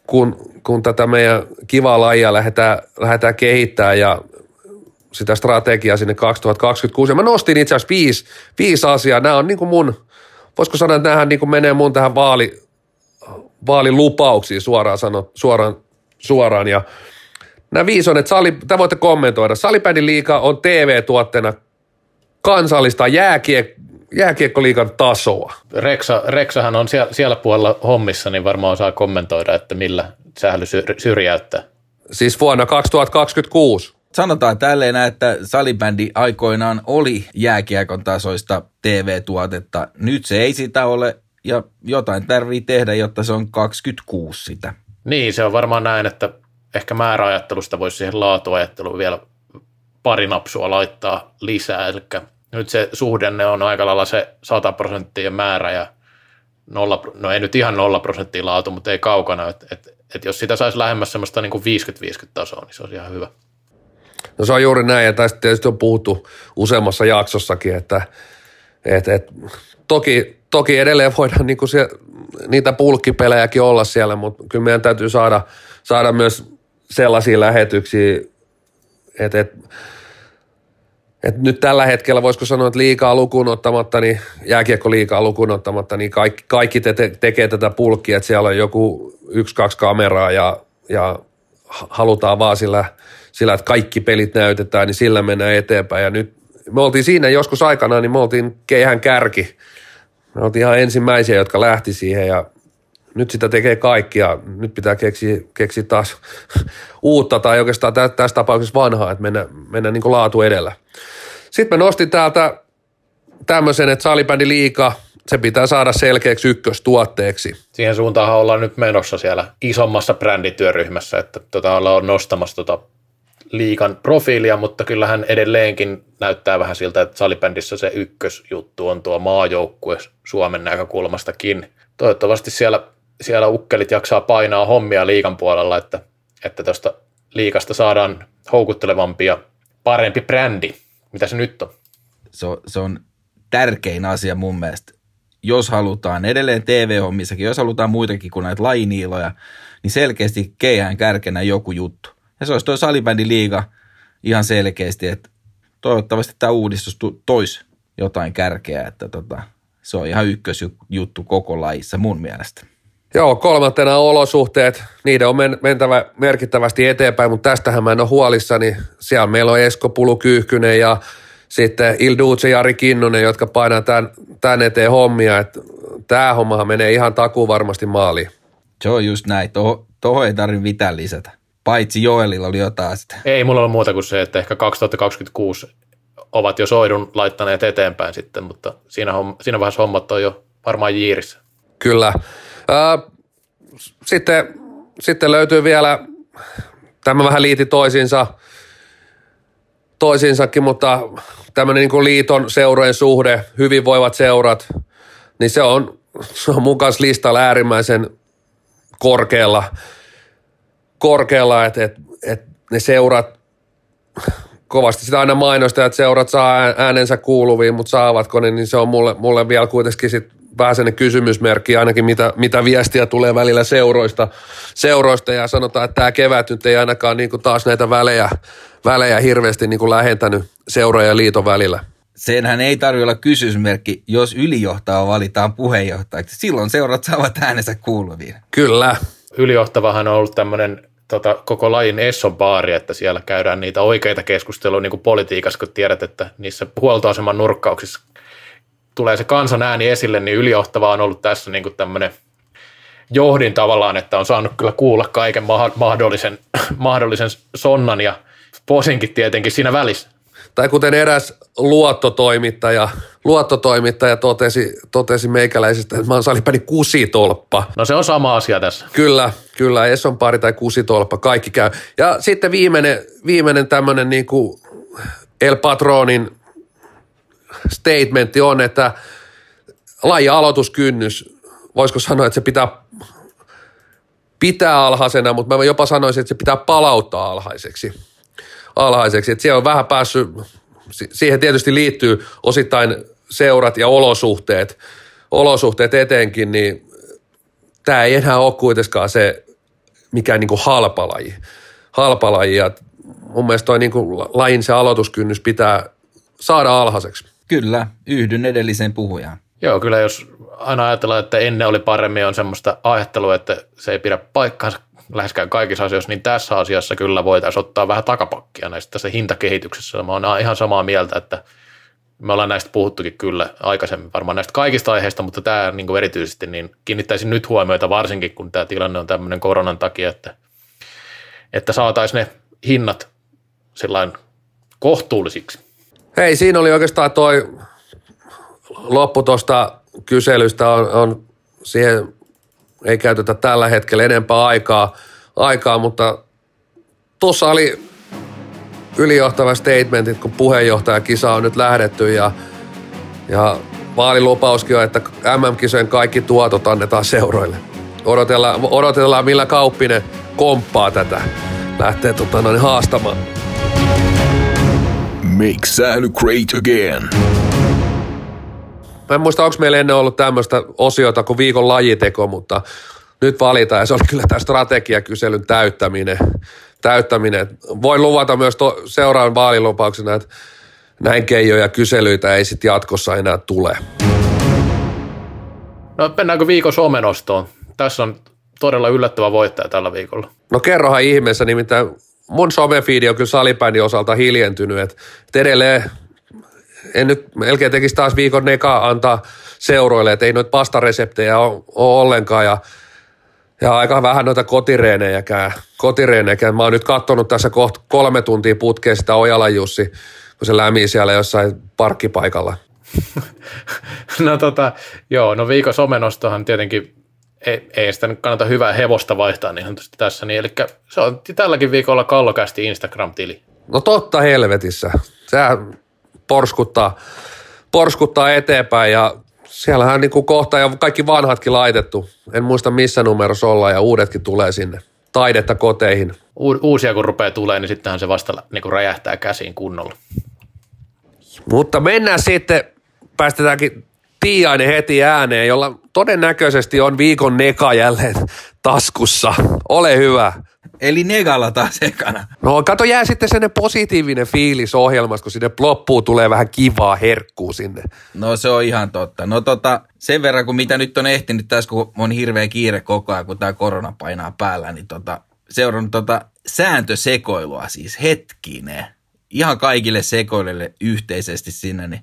kun, kun tätä meidän kivaa lajia lähdetään, lähdetään kehittämään ja sitä strategiaa sinne 2026. Ja mä nostin itse asiassa viisi, viisi asiaa. Nämä on niin kuin mun, voisiko sanoa, että nämähän niin kuin menee mun tähän vaali, vaalilupauksiin suoraan, sano, suoraan, suoraan. Ja nämä viisi on, että sali, tämä voitte kommentoida. Salibändin liiga on TV-tuotteena kansallista jääkiek, jääkiekkoliikan tasoa. Reksa, Reksahan on siellä, siellä puolella hommissa, niin varmaan osaa kommentoida, että millä sähly syrjäyttää. Siis vuonna 2026. Sanotaan tälleen, että salibändi aikoinaan oli jääkiekon tasoista TV-tuotetta. Nyt se ei sitä ole ja jotain tarvii tehdä, jotta se on 26 sitä. Niin, se on varmaan näin, että ehkä määräajattelusta voisi siihen laatuajatteluun vielä pari napsua laittaa lisää, eli nyt se suhdenne on aika lailla se 100 prosenttia määrä ja nolla, no ei nyt ihan nolla prosenttia laatu, mutta ei kaukana, että et että jos sitä saisi lähemmäs semmoista niin kuin 50-50 tasoa, niin se olisi ihan hyvä. No se on juuri näin, ja tästä tietysti on puhuttu useammassa jaksossakin, että et, et, toki, toki edelleen voidaan niinku se, niitä pulkkipelejäkin olla siellä, mutta kyllä meidän täytyy saada, saada myös sellaisia lähetyksiä, että et, et nyt tällä hetkellä voisiko sanoa, että liikaa lukuun ottamatta, niin jääkiekko liikaa lukuun ottamatta, niin kaikki, kaikki te, te, tekee tätä pulkkia, että siellä on joku yksi, kaksi kameraa ja, ja halutaan vaan sillä, sillä, että kaikki pelit näytetään, niin sillä mennään eteenpäin. Ja nyt me oltiin siinä joskus aikana, niin me oltiin keihän kärki. Me oltiin ihan ensimmäisiä, jotka lähti siihen ja nyt sitä tekee kaikki ja nyt pitää keksiä, keksiä taas uutta tai oikeastaan tässä tapauksessa vanhaa, että mennään, mennään niin laatu edellä. Sitten mä nostin täältä tämmöisen, että salibändi liika, se pitää saada selkeäksi ykköstuotteeksi. Siihen suuntaan ollaan nyt menossa siellä isommassa brändityöryhmässä, että tota ollaan nostamassa tota liikan profiilia, mutta kyllähän edelleenkin näyttää vähän siltä, että salibändissä se ykkösjuttu on tuo maajoukkue Suomen näkökulmastakin. Toivottavasti siellä, siellä ukkelit jaksaa painaa hommia liikan puolella, että, että tuosta liikasta saadaan houkuttelevampi ja parempi brändi. Mitä se nyt on? Se, se on tärkein asia mun mielestä. Jos halutaan edelleen TV-hommissakin, jos halutaan muitakin kuin näitä lainiiloja, niin selkeästi keihään kärkenä joku juttu. Ja se olisi tuo salibändiliiga ihan selkeästi, että toivottavasti tämä uudistus toisi jotain kärkeä, että tota, se on ihan ykkösjuttu koko lajissa mun mielestä. Joo, kolmantena olosuhteet, niiden on mentävä merkittävästi eteenpäin, mutta tästähän mä en ole huolissani. Siellä meillä on Esko Pulukyyhkynen ja sitten Ilduce Jari Kinnunen, jotka painaa tämän, tämän eteen hommia. Että tämä hommahan menee ihan takuu varmasti maaliin. Se on just näin. Tuohon toho ei tarvitse mitään lisätä. Paitsi Joelilla oli jotain sitä. Ei mulla ole muuta kuin se, että ehkä 2026 ovat jo soidun laittaneet eteenpäin sitten, mutta siinä, homm- siinä vaiheessa hommat on jo varmaan jiirissä. Kyllä. Sitten, sitten löytyy vielä, tämä vähän liiti toisiinsa, toisiinsakin, mutta tämmöinen niin liiton seurojen suhde, hyvinvoivat seurat, niin se on, se on mun kanssa listalla äärimmäisen korkealla – korkealla, että, että, että ne seurat, kovasti sitä aina mainosta, että seurat saa äänensä kuuluviin, mutta saavatko ne, niin se on mulle, mulle vielä kuitenkin sit vähän sellainen kysymysmerkki, ainakin mitä, mitä viestiä tulee välillä seuroista, seuroista ja sanotaan, että tämä kevät nyt ei ainakaan niin kuin taas näitä välejä, välejä hirveästi niin kuin lähentänyt seuroja ja liiton välillä. Senhän ei tarvitse olla kysymysmerkki, jos ylijohtaja valitaan puheenjohtajaksi. Silloin seurat saavat äänensä kuuluviin. Kyllä. Ylijohtavahan on ollut tämmöinen tota, koko lajin Esson baari, että siellä käydään niitä oikeita keskusteluja niin kuin politiikassa, kun tiedät, että niissä huoltoaseman nurkkauksissa tulee se kansan ääni esille, niin ylijohtava on ollut tässä niin kuin tämmöinen johdin tavallaan, että on saanut kyllä kuulla kaiken mahdollisen, mahdollisen sonnan ja posinkin tietenkin siinä välissä tai kuten eräs luottotoimittaja, luottotoimittaja totesi, totesi meikäläisestä, että mä oon salipäni kusitolppa. No se on sama asia tässä. Kyllä, kyllä, Esson pari tai kusitolppa, kaikki käy. Ja sitten viimeinen, viimeinen tämmöinen niin kuin El Patronin statementti on, että lajin aloituskynnys, voisiko sanoa, että se pitää pitää alhaisena, mutta mä jopa sanoisin, että se pitää palauttaa alhaiseksi alhaiseksi. Et siellä on vähän päässyt, siihen tietysti liittyy osittain seurat ja olosuhteet, olosuhteet etenkin, niin tämä ei enää ole kuitenkaan se mikään niin kuin halpalaji. halpalaji. Ja mun mielestä toi niin kuin lajin se aloituskynnys pitää saada alhaiseksi. Kyllä, yhdyn edelliseen puhujaan. Joo, kyllä jos aina ajatellaan, että ennen oli paremmin, on semmoista ajattelua, että se ei pidä paikkaansa läheskään kaikissa asioissa, niin tässä asiassa kyllä voitaisiin ottaa vähän takapakkia näistä tässä hintakehityksessä. Mä oon ihan samaa mieltä, että me ollaan näistä puhuttukin kyllä aikaisemmin varmaan näistä kaikista aiheista, mutta tämä niin kuin erityisesti niin kiinnittäisin nyt huomioita varsinkin, kun tämä tilanne on tämmöinen koronan takia, että, että saataisiin ne hinnat sellainen kohtuullisiksi. Hei, siinä oli oikeastaan toi loppu tuosta kyselystä on, on siihen ei käytetä tällä hetkellä enempää aikaa, aikaa mutta tuossa oli ylijohtava statement, kun puheenjohtajakisa on nyt lähdetty ja, ja vaalilupauskin on, että MM-kisojen kaikki tuotot annetaan seuroille. Odotellaan, odotellaan millä Kauppinen komppaa tätä. Lähtee tota, noin haastamaan. Make sähly great again. Mä en muista, onko meillä ennen ollut tämmöistä osiota kuin viikon lajiteko, mutta nyt valitaan ja se oli kyllä tämä strategiakyselyn täyttäminen. täyttäminen. Voin luvata myös to, seuraavan vaalilupauksena, että näin keijoja kyselyitä ei sitten jatkossa enää tule. No mennäänkö viikon somenostoon? Tässä on todella yllättävä voittaja tällä viikolla. No kerrohan ihmeessä, nimittäin mun somefiidi on kyllä salibändin osalta hiljentynyt, että et edelleen en nyt melkein tekisi taas viikon neka antaa seuroille, että ei noita pastareseptejä ole, ole ollenkaan ja, ja aika vähän noita kotireenejäkään. kotireenejäkään. Mä oon nyt katsonut tässä kohta kolme tuntia putkeen sitä Ojala Jussi, kun se lämii siellä jossain parkkipaikalla. no tota, joo, no viikon somenostohan tietenkin ei, ei sitä nyt kannata hyvää hevosta vaihtaa niin tässä, niin eli se on tälläkin viikolla kallokästi Instagram-tili. No totta helvetissä. Sehän porskuttaa, porskuttaa eteenpäin ja siellähän niin kuin kohta ja kaikki vanhatkin laitettu. En muista missä numerossa ollaan ja uudetkin tulee sinne. Taidetta koteihin. U- uusia kun rupeaa tulee, niin sittenhän se vasta niin kuin räjähtää käsiin kunnolla. Mutta mennään sitten, päästetäänkin Tiainen heti ääneen, jolla todennäköisesti on viikon neka jälleen taskussa. Ole hyvä. Eli negalla taas ekana. No kato, jää sitten sen positiivinen fiilis ohjelmassa, kun sinne loppuun tulee vähän kivaa herkkuu sinne. No se on ihan totta. No tota, sen verran kun mitä nyt on ehtinyt tässä, kun on hirveä kiire koko ajan, kun tämä korona painaa päällä, niin tota, seurannut tota sääntösekoilua siis hetkinen. Ihan kaikille sekoilille yhteisesti sinne, niin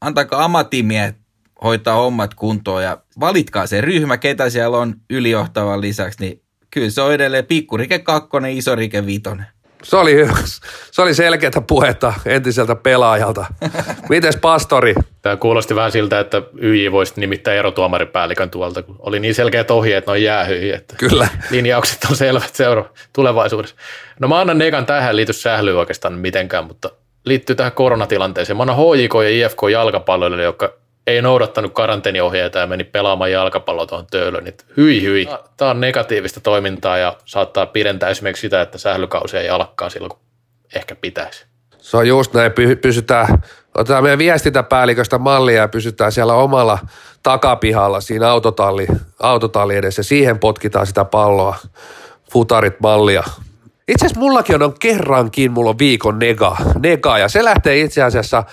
antakaa ammattimiehet hoitaa hommat kuntoon ja valitkaa se ryhmä, ketä siellä on ylijohtavan lisäksi, niin kyllä se on edelleen pikkurike kakkonen, rike vitonen. Se oli, se oli selkeätä puhetta entiseltä pelaajalta. Mites pastori? Tämä kuulosti vähän siltä, että YJ voisi nimittää erotuomaripäällikön tuolta, kun oli niin selkeät ohjeet, on jäähyihin, että Kyllä. linjaukset on selvät seura tulevaisuudessa. No mä annan nekan tähän liity sählyä oikeastaan mitenkään, mutta liittyy tähän koronatilanteeseen. Mä annan HJK ja IFK jalkapalloille, jotka ei noudattanut karanteeniohjeita ja meni pelaamaan jalkapalloa tuohon töölön. Niin hyi hyi. Tämä on negatiivista toimintaa ja saattaa pidentää esimerkiksi sitä, että sählykausi ei alkaa silloin, kun ehkä pitäisi. Se on just näin, pysytään, otetaan meidän viestintäpäälliköstä mallia ja pysytään siellä omalla takapihalla siinä autotalli, autotalli edessä. Siihen potkitaan sitä palloa, futarit mallia. Itse asiassa mullakin on, on kerrankin, mulla on viikon nega, nega ja se lähtee itse asiassa –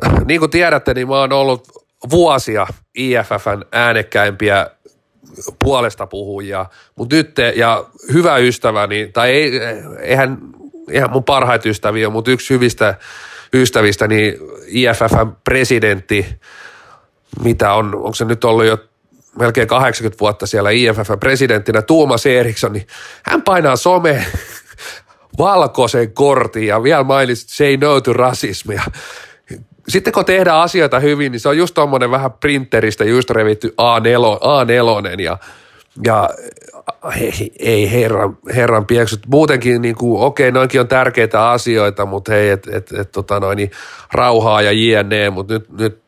niin kuin tiedätte, niin mä oon ollut vuosia IFFn äänekkäimpiä puolesta puhujia, mutta nyt te, ja hyvä ystäväni, tai ei, eihän, eihän mun parhaita ystäviä, mutta yksi hyvistä ystävistä, niin IFFn presidentti, mitä on, onko se nyt ollut jo melkein 80 vuotta siellä IFFn presidenttinä, Tuomas Eriksson, niin hän painaa some valkoisen kortin ja vielä mainitsi say no to rasismia sitten kun tehdään asioita hyvin, niin se on just tuommoinen vähän printeristä just revitty A4, A4 ja, ja ei, ei herran, herran pieksut. Muutenkin niin kuin, okei, noinkin on tärkeitä asioita, mutta hei, että et, et, tota noin, niin rauhaa ja jne, mutta nyt, nyt,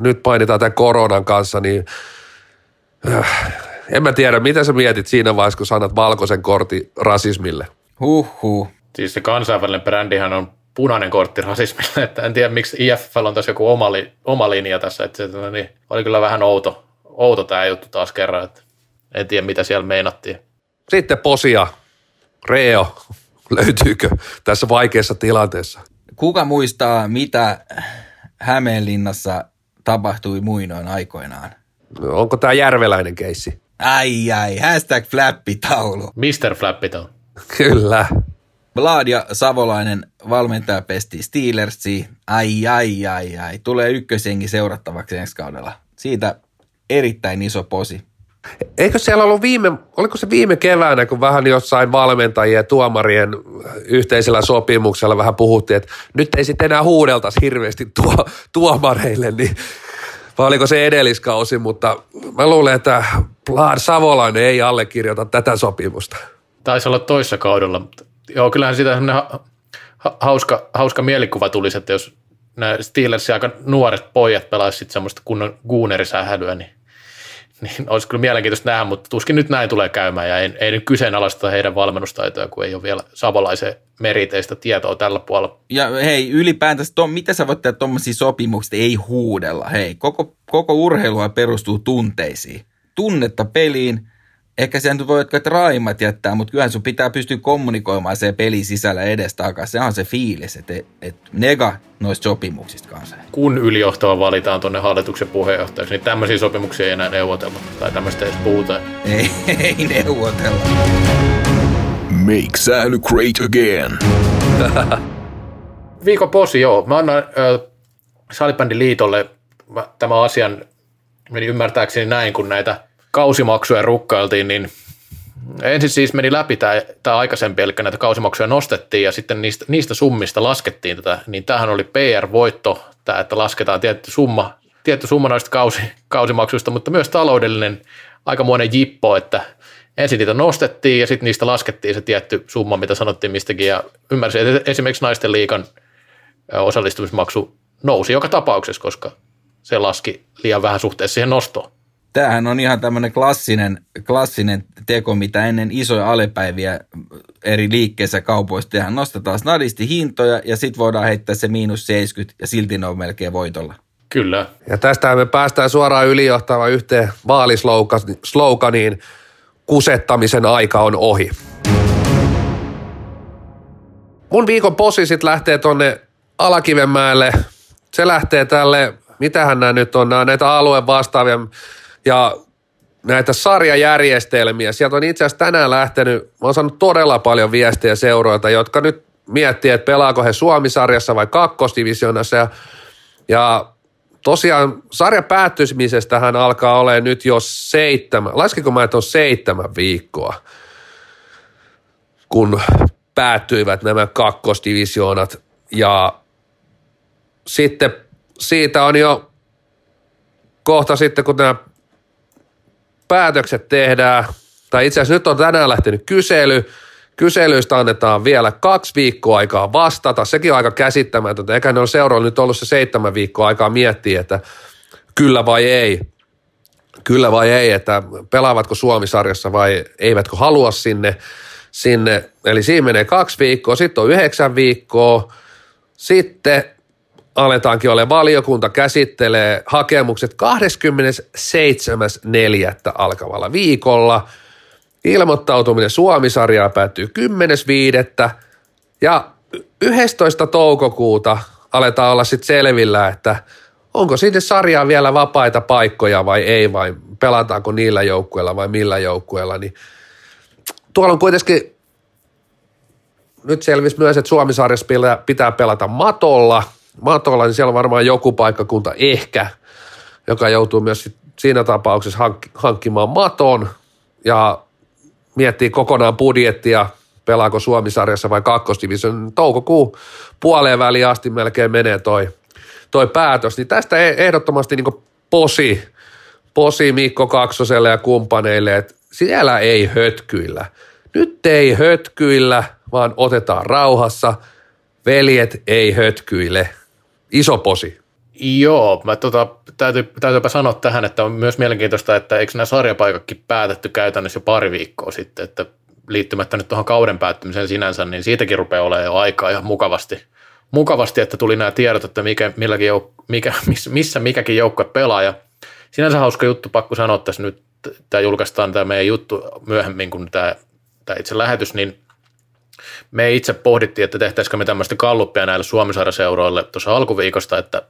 nyt painitaan tämän koronan kanssa, niin äh, en mä tiedä, mitä sä mietit siinä vaiheessa, kun sanat valkoisen kortin rasismille? Huhhuh. Siis se kansainvälinen brändihän on punainen kortti rasismille, että en tiedä miksi IFL on tässä joku oma, li, oma linja tässä, että se, no niin, oli kyllä vähän outo, outo tämä juttu taas kerran, että en tiedä mitä siellä meinattiin. Sitten Posia, Reo, löytyykö tässä vaikeassa tilanteessa? Kuka muistaa, mitä Hämeenlinnassa tapahtui muinoin aikoinaan? Onko tämä järveläinen keissi? Ai ai, hashtag flappitaulu. Mr. Flappitaulu. Kyllä. Vlad ja Savolainen valmentaja pesti Steelersi. Ai, ai, ai, ai. Tulee ykkösengi seurattavaksi ensi kaudella. Siitä erittäin iso posi. Eikö siellä ollut viime, oliko se viime keväänä, kun vähän jossain valmentajien ja tuomarien yhteisellä sopimuksella vähän puhuttiin, että nyt ei sitten enää huudeltaisi hirveästi tuo, tuomareille, niin vai oliko se edelliskausi, mutta mä luulen, että Vlad Savolainen ei allekirjoita tätä sopimusta. Taisi olla toissa kaudella, mutta joo, kyllähän siitä ha- hauska, hauska mielikuva tulisi, että jos nämä Steelersin aika nuoret pojat pelaisivat semmoista kunnon guunerisähälyä, niin, niin olisi kyllä mielenkiintoista nähdä, mutta tuskin nyt näin tulee käymään ja ei, ei nyt kyseenalaista heidän valmennustaitoja, kun ei ole vielä Savolaisen meriteistä tietoa tällä puolella. Ja hei, ylipäätänsä, to, mitä sä voit tehdä tuommoisia sopimuksia, ei huudella. Hei, koko, koko urheilua perustuu tunteisiin. Tunnetta peliin, ehkä sen voi jotkut raimat jättää, mutta kyllähän sun pitää pystyä kommunikoimaan se peli sisällä edestakaisin. Se on se fiilis, että et nega noista sopimuksista kanssa. Kun ylijohtava valitaan tuonne hallituksen puheenjohtajaksi, niin tämmöisiä sopimuksia ei enää neuvotella tai tämmöistä edes puhuta. Ei, ei neuvotella. Make sound great again. Viikon posi, joo. Mä annan äh, liitolle tämä asian, meni ymmärtääkseni näin, kun näitä kausimaksuja rukkailtiin, niin ensin siis meni läpi tämä, tämä aikaisempi, eli näitä kausimaksuja nostettiin ja sitten niistä, niistä summista laskettiin tätä, niin tämähän oli PR-voitto, tämä, että lasketaan tietty summa, tietty summa noista kausi, kausimaksuista, mutta myös taloudellinen aikamoinen jippo, että ensin niitä nostettiin ja sitten niistä laskettiin se tietty summa, mitä sanottiin mistäkin. Ja ymmärsin, että esimerkiksi naisten liikan osallistumismaksu nousi joka tapauksessa, koska se laski liian vähän suhteessa siihen nostoon tämähän on ihan tämmöinen klassinen, klassinen teko, mitä ennen isoja alepäiviä eri liikkeissä kaupoissa tehdään. Nostetaan snadisti hintoja ja sitten voidaan heittää se miinus 70 ja silti ne on melkein voitolla. Kyllä. Ja tästä me päästään suoraan ylijohtava yhteen vaalisloganiin. Kusettamisen aika on ohi. Mun viikon posi sitten lähtee tonne Alakivenmäelle. Se lähtee tälle, mitähän nämä nyt on, nämä näitä alueen vastaavia ja näitä sarjajärjestelmiä. Sieltä on itse asiassa tänään lähtenyt, mä oon saanut todella paljon viestejä seuroilta, jotka nyt miettii, että pelaako he Suomi-sarjassa vai kakkosdivisionassa. Ja, ja tosiaan sarja päättymisestähän alkaa olemaan nyt jo seitsemän, laskiko mä, että on seitsemän viikkoa, kun päättyivät nämä kakkosdivisioonat. Ja sitten siitä on jo kohta sitten, kun nämä päätökset tehdään, tai itse asiassa nyt on tänään lähtenyt kysely, Kyselyistä annetaan vielä kaksi viikkoa aikaa vastata. Sekin on aika käsittämätöntä. Eikä ne ole seuraalla nyt ollut se seitsemän viikkoa aikaa miettiä, että kyllä vai ei. Kyllä vai ei, että pelaavatko Suomisarjassa vai eivätkö halua sinne. sinne. Eli siinä menee kaksi viikkoa, sitten on yhdeksän viikkoa. Sitten aletaankin ole valiokunta käsittelee hakemukset 27.4. alkavalla viikolla. Ilmoittautuminen Suomisarjaa päättyy 10.5. ja 11. toukokuuta aletaan olla sitten selvillä, että onko sinne sarjaa vielä vapaita paikkoja vai ei, vai pelataanko niillä joukkueilla vai millä joukkueilla, niin tuolla on kuitenkin nyt selvisi myös, että Suomisarjassa pitää pelata matolla – matolla, niin siellä on varmaan joku paikkakunta ehkä, joka joutuu myös siinä tapauksessa hankk- hankkimaan maton ja miettii kokonaan budjettia, pelaako Suomisarjassa vai kakkosdivision. Toukokuun puoleen väliin asti melkein menee toi, toi päätös. Niin tästä e- ehdottomasti niin posi, posi Mikko Kaksoselle ja kumppaneille, että siellä ei hötkyillä. Nyt ei hötkyillä, vaan otetaan rauhassa. Veljet ei hötkyile iso posi. Joo, mä tota, täytyy, täytyypä sanoa tähän, että on myös mielenkiintoista, että eikö nämä sarjapaikatkin päätetty käytännössä jo pari viikkoa sitten, että liittymättä nyt tuohon kauden päättymiseen sinänsä, niin siitäkin rupeaa olemaan jo aikaa ihan mukavasti. Mukavasti, että tuli nämä tiedot, että mikä, milläkin jouk- mikä, missä mikäkin joukkue pelaa. Ja sinänsä hauska juttu, pakko sanoa tässä nyt, tämä julkaistaan tämä meidän juttu myöhemmin kuin tämä, tämä itse lähetys, niin me itse pohdittiin, että tehtäisikö me tämmöistä kalluppia näille Suomisarjaseuroille tuossa alkuviikosta, että,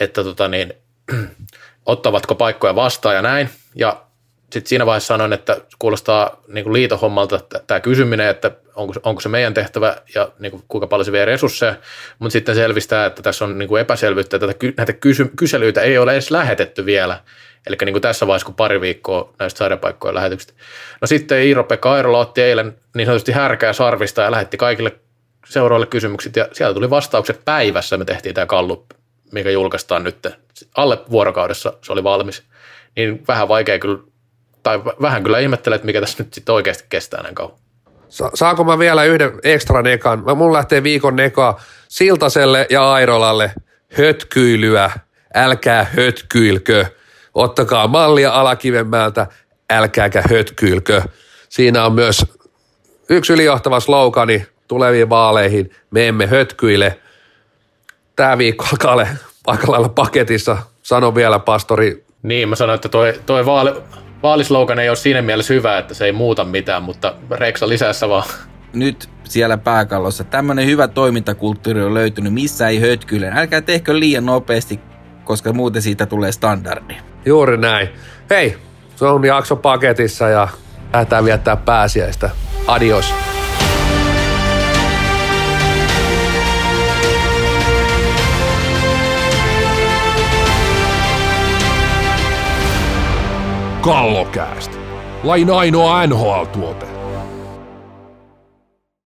että tota niin, ottavatko paikkoja vastaan ja näin. Ja sitten siinä vaiheessa sanoin, että kuulostaa niin kuin liitohommalta tämä kysyminen, että onko, onko se meidän tehtävä ja niin kuin, kuinka paljon se vie resursseja, mutta sitten selvistää, että tässä on niin kuin epäselvyyttä, että näitä kysy, kyselyitä ei ole edes lähetetty vielä. Eli niin kuin tässä vaiheessa, kun pari viikkoa näistä sarjapaikkojen lähetyksistä. No sitten Iiro-Pekka Airola otti eilen niin sanotusti härkää sarvista ja lähetti kaikille seuraaville kysymykset ja sieltä tuli vastaukset päivässä. Me tehtiin tämä kallu, mikä julkaistaan nyt. Alle vuorokaudessa se oli valmis. Niin vähän vaikea kyllä, tai vähän kyllä ihmettelee, että mikä tässä nyt sitten oikeasti kestää näin kauan. Saanko mä vielä yhden ekstra nekan? Mä mun lähtee viikon neka Siltaselle ja Airolalle hötkyilyä, älkää hötkyilkö – Ottakaa mallia Alakivenmäeltä, älkääkä hötkyilkö. Siinä on myös yksi ylijohtava slogani tuleviin vaaleihin, me emme hötkyile. Tämä viikko alkaa olla aika lailla paketissa, sano vielä pastori. Niin, mä sanoin, että toi, toi vaali, vaalislogan ei ole siinä mielessä hyvä, että se ei muuta mitään, mutta Reksa lisässä vaan. Nyt siellä pääkallossa tämmöinen hyvä toimintakulttuuri on löytynyt, missä ei hötkyle. Älkää tehkö liian nopeasti, koska muuten siitä tulee standardi. Juuri näin. Hei, se on jakso paketissa ja lähdetään viettää pääsiäistä. Adios. Kallokääst. Lain ainoa NHL-tuote.